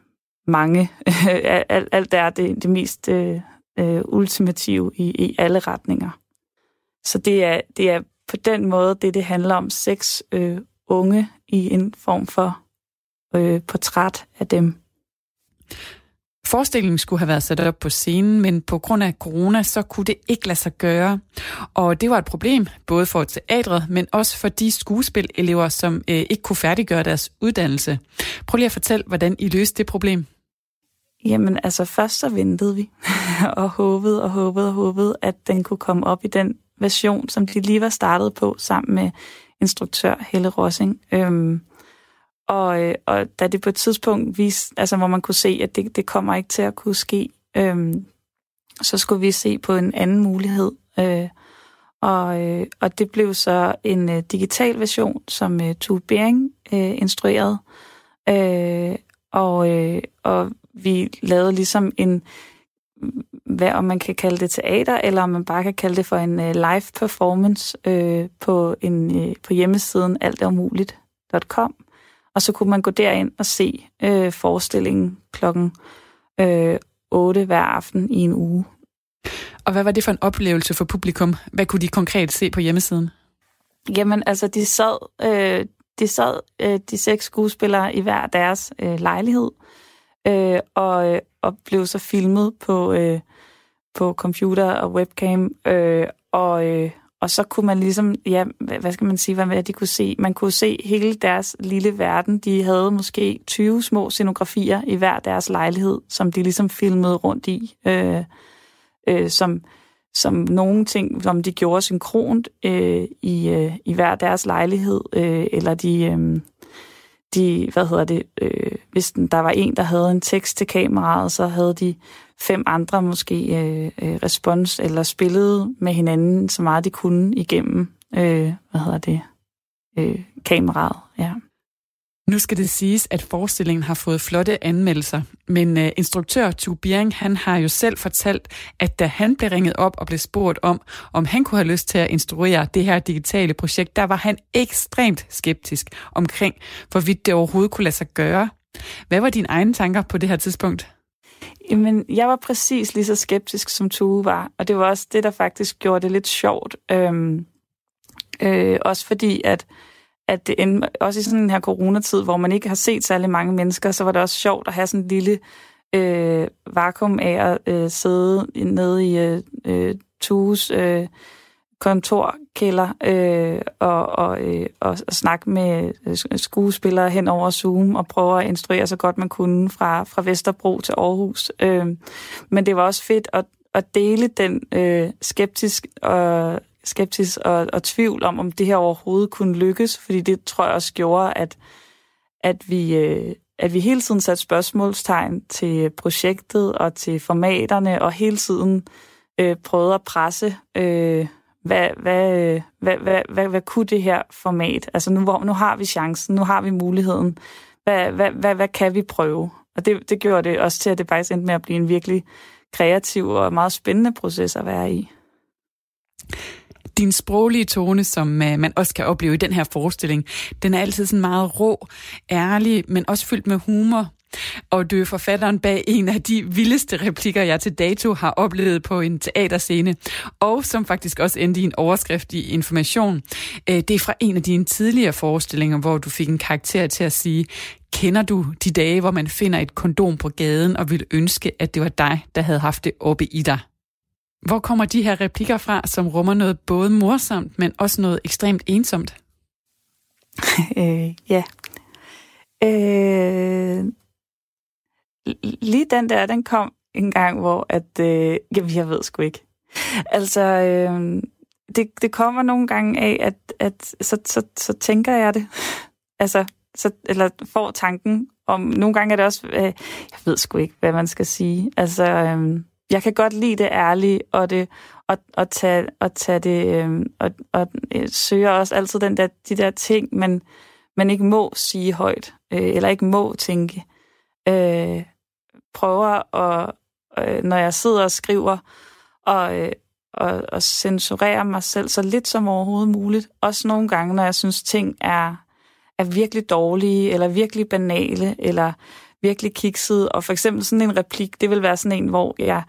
mange, alt, alt er det, det mest øh, øh, ultimative i, i alle retninger. Så det er, det er på den måde, det det handler om, seks øh, unge i en form for øh, portræt af dem. Forestillingen skulle have været sat op på scenen, men på grund af corona, så kunne det ikke lade sig gøre. Og det var et problem, både for teatret, men også for de skuespilelever, som øh, ikke kunne færdiggøre deres uddannelse. Prøv lige at fortælle, hvordan I løste det problem. Jamen, altså først så ventede vi, og håbede og håbede og håbede, at den kunne komme op i den version, som de lige var startet på, sammen med instruktør Helle Rossing. Øhm, og, øh, og da det på et tidspunkt viste, altså hvor man kunne se, at det, det kommer ikke til at kunne ske, øhm, så skulle vi se på en anden mulighed. Øh, og, øh, og det blev så en øh, digital version, som øh, Tue Bering øh, instruerede. Øh, og, øh, og vi lavede ligesom en, hvad om man kan kalde det teater, eller om man bare kan kalde det for en øh, live performance øh, på, en, øh, på hjemmesiden alteromuligt.com. Og så kunne man gå derind og se øh, forestillingen klokken øh, 8 hver aften i en uge. Og hvad var det for en oplevelse for publikum? Hvad kunne de konkret se på hjemmesiden? Jamen, altså, de sad, øh, de, sad øh, de seks skuespillere i hver deres øh, lejlighed, øh, og, øh, og blev så filmet på, øh, på computer og webcam, øh, og, øh, og så kunne man ligesom, ja, hvad skal man sige, hvad de kunne se? Man kunne se hele deres lille verden. De havde måske 20 små scenografier i hver deres lejlighed, som de ligesom filmede rundt i, øh, øh, som, som nogle ting, som de gjorde synkront øh, i, øh, i hver deres lejlighed, øh, eller de, øh, de, hvad hedder det, øh, hvis den, der var en, der havde en tekst til kameraet, så havde de fem andre måske øh, øh, respons, eller spillede med hinanden så meget de kunne igennem, øh, hvad hedder det, øh, kameraet, ja. Nu skal det siges, at forestillingen har fået flotte anmeldelser, men øh, instruktør Tu Biering, han har jo selv fortalt, at da han blev ringet op og blev spurgt om, om han kunne have lyst til at instruere det her digitale projekt, der var han ekstremt skeptisk omkring, hvorvidt det overhovedet kunne lade sig gøre. Hvad var dine egne tanker på det her tidspunkt? Jamen, jeg var præcis lige så skeptisk, som Tue var, og det var også det, der faktisk gjorde det lidt sjovt. Øhm, øh, også fordi, at, at det endte, også i sådan en her coronatid, hvor man ikke har set særlig mange mennesker, så var det også sjovt at have sådan en lille øh, vakuum af at øh, sidde nede i øh, øh, Tues øh, kontorkælder øh, og, og, øh, og, og snakke med øh, skuespillere hen over Zoom og prøve at instruere så godt man kunne fra, fra Vesterbro til Aarhus. Øh, men det var også fedt at, at dele den øh, skeptisk og skeptisk og, og tvivl om, om det her overhovedet kunne lykkes, fordi det tror jeg også gjorde, at, at vi... Øh, at vi hele tiden satte spørgsmålstegn til projektet og til formaterne, og hele tiden øh, prøvede at presse, øh, hvad, hvad, hvad, hvad, hvad, hvad kunne det her format? Altså nu, hvor, nu har vi chancen, nu har vi muligheden. Hvad, hvad, hvad, hvad kan vi prøve? Og det, det gjorde det også til, at det faktisk endte med at blive en virkelig kreativ og meget spændende proces at være i. Din sproglige tone, som uh, man også kan opleve i den her forestilling, den er altid sådan meget rå, ærlig, men også fyldt med humor. Og du er forfatteren bag en af de vildeste replikker, jeg til dato har oplevet på en teaterscene, og som faktisk også endte i en overskrift i Information. Øh, det er fra en af dine tidligere forestillinger, hvor du fik en karakter til at sige, kender du de dage, hvor man finder et kondom på gaden og ville ønske, at det var dig, der havde haft det oppe i dig? Hvor kommer de her replikker fra, som rummer noget både morsomt, men også noget ekstremt ensomt? øh, ja. Øh, lige den der, den kom en gang, hvor at, øh, jamen, jeg ved sgu ikke. Altså, øh, det, det kommer nogle gange af, at, at så, så, så tænker jeg det. altså, så, eller får tanken om, nogle gange er det også, øh, jeg ved sgu ikke, hvad man skal sige. Altså, øh, jeg kan godt lide det ærlige, og det og, og tage, og tage det, øh, og, og øh, søger også altid den der, de der ting, man, man ikke må sige højt, øh, eller ikke må tænke. Øh, prøver at, øh, når jeg sidder og skriver, og, øh, og, og censurere mig selv så lidt som overhovedet muligt. Også nogle gange, når jeg synes, ting er, er virkelig dårlige, eller virkelig banale, eller virkelig kikset, og for eksempel sådan en replik, det vil være sådan en, hvor jeg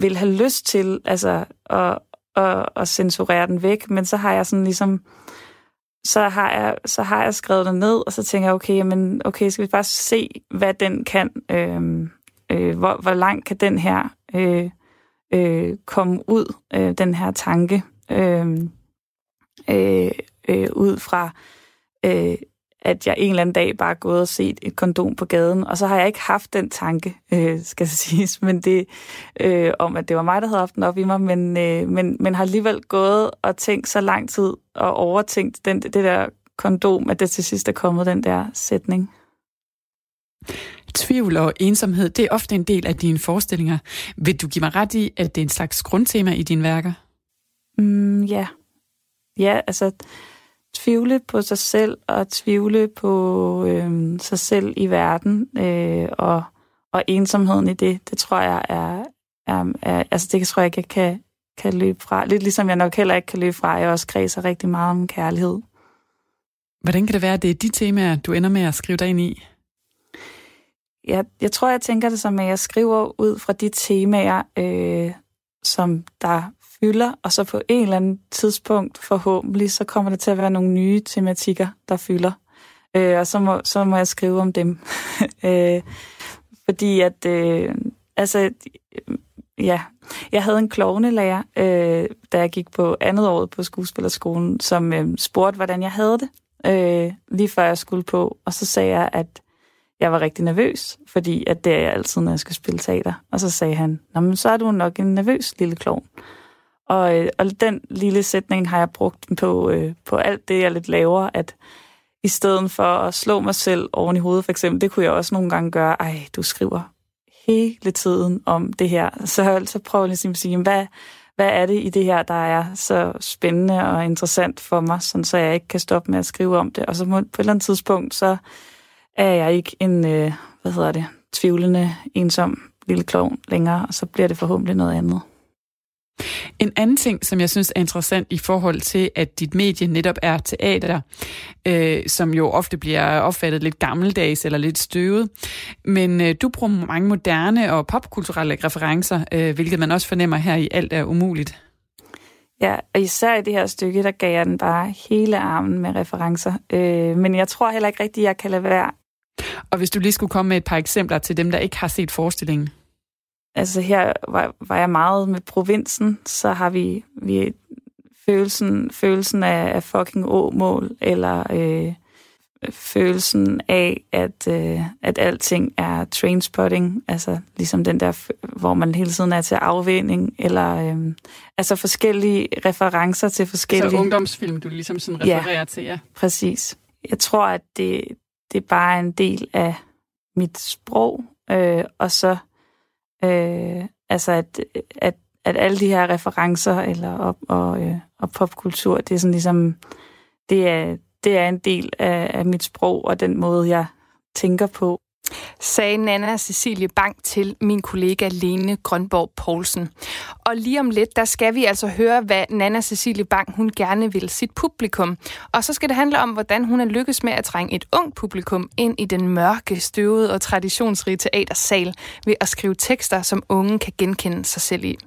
vil have lyst til altså, at, at, at censurere den væk, men så har jeg sådan ligesom, så har jeg, så har jeg skrevet den ned, og så tænker jeg, okay, jamen, okay, skal vi bare se, hvad den kan, øh, øh, hvor, hvor langt kan den her øh, øh, komme ud, øh, den her tanke, øh, øh, øh, ud fra øh, at jeg en eller anden dag bare er gået og set et kondom på gaden, og så har jeg ikke haft den tanke, øh, skal jeg siges, men det, øh, om at det var mig, der havde haft den op i mig, men, øh, men, men har alligevel gået og tænkt så lang tid og overtænkt den, det der kondom, at det til sidst er kommet den der sætning. Tvivl og ensomhed, det er ofte en del af dine forestillinger. Vil du give mig ret i, at det er en slags grundtema i dine værker? Mm, ja. Ja, altså tvivle på sig selv og tvivle på øh, sig selv i verden øh, og, og ensomheden i det, det tror jeg er, er, er altså det tror jeg ikke, jeg kan, kan løbe fra. Lidt ligesom jeg nok heller ikke kan løbe fra, jeg også kredser rigtig meget om kærlighed. Hvordan kan det være, at det er de temaer, du ender med at skrive dig ind i? Jeg, jeg tror, jeg tænker det som, at jeg skriver ud fra de temaer, øh, som der fylder, og så på en eller anden tidspunkt forhåbentlig, så kommer der til at være nogle nye tematikker, der fylder. Øh, og så må, så må jeg skrive om dem. øh, fordi at, øh, altså, ja, jeg havde en klovnelærer, øh, da jeg gik på andet år på skuespillerskolen, som øh, spurgte, hvordan jeg havde det, øh, lige før jeg skulle på. Og så sagde jeg, at jeg var rigtig nervøs, fordi at det er jeg altid, når jeg skal spille teater. Og så sagde han, Nå, men så er du nok en nervøs lille klovn. Og, øh, og den lille sætning har jeg brugt på, øh, på alt det, jeg lidt laver, at i stedet for at slå mig selv oven i hovedet, for eksempel, det kunne jeg også nogle gange gøre, ej, du skriver hele tiden om det her. Så, så prøv lige ligesom at sige, hvad, hvad er det i det her, der er så spændende og interessant for mig, sådan så jeg ikke kan stoppe med at skrive om det. Og så på et eller andet tidspunkt, så er jeg ikke en, øh, hvad hedder det, tvivlende, ensom lille klovn længere, og så bliver det forhåbentlig noget andet. En anden ting, som jeg synes er interessant i forhold til, at dit medie netop er teater, øh, som jo ofte bliver opfattet lidt gammeldags eller lidt støvet, men øh, du bruger mange moderne og popkulturelle referencer, øh, hvilket man også fornemmer her i Alt er umuligt. Ja, og især i det her stykke, der gav jeg den bare hele armen med referencer. Øh, men jeg tror heller ikke rigtigt, jeg kan lade være. Og hvis du lige skulle komme med et par eksempler til dem, der ikke har set forestillingen. Altså her var, var jeg meget med provinsen, så har vi, vi følelsen, følelsen af, af fucking å-mål, eller øh, følelsen af, at, øh, at alting er trainspotting, altså ligesom den der, hvor man hele tiden er til afvænding, eller øh, altså forskellige referencer til forskellige... Så ungdomsfilm, du ligesom sådan refererer ja, til, ja. præcis. Jeg tror, at det, det er bare en del af mit sprog, øh, og så øh, altså at, at, at alle de her referencer eller op, og, øh, og popkultur, det er sådan ligesom, det er, det er en del af, af mit sprog og den måde, jeg tænker på sagde Nana Cecilie Bang til min kollega Lene Grønborg Poulsen. Og lige om lidt, der skal vi altså høre, hvad Nana Cecilie Bang hun gerne vil sit publikum. Og så skal det handle om, hvordan hun er lykkes med at trænge et ungt publikum ind i den mørke, støvede og traditionsrige teatersal ved at skrive tekster, som unge kan genkende sig selv i.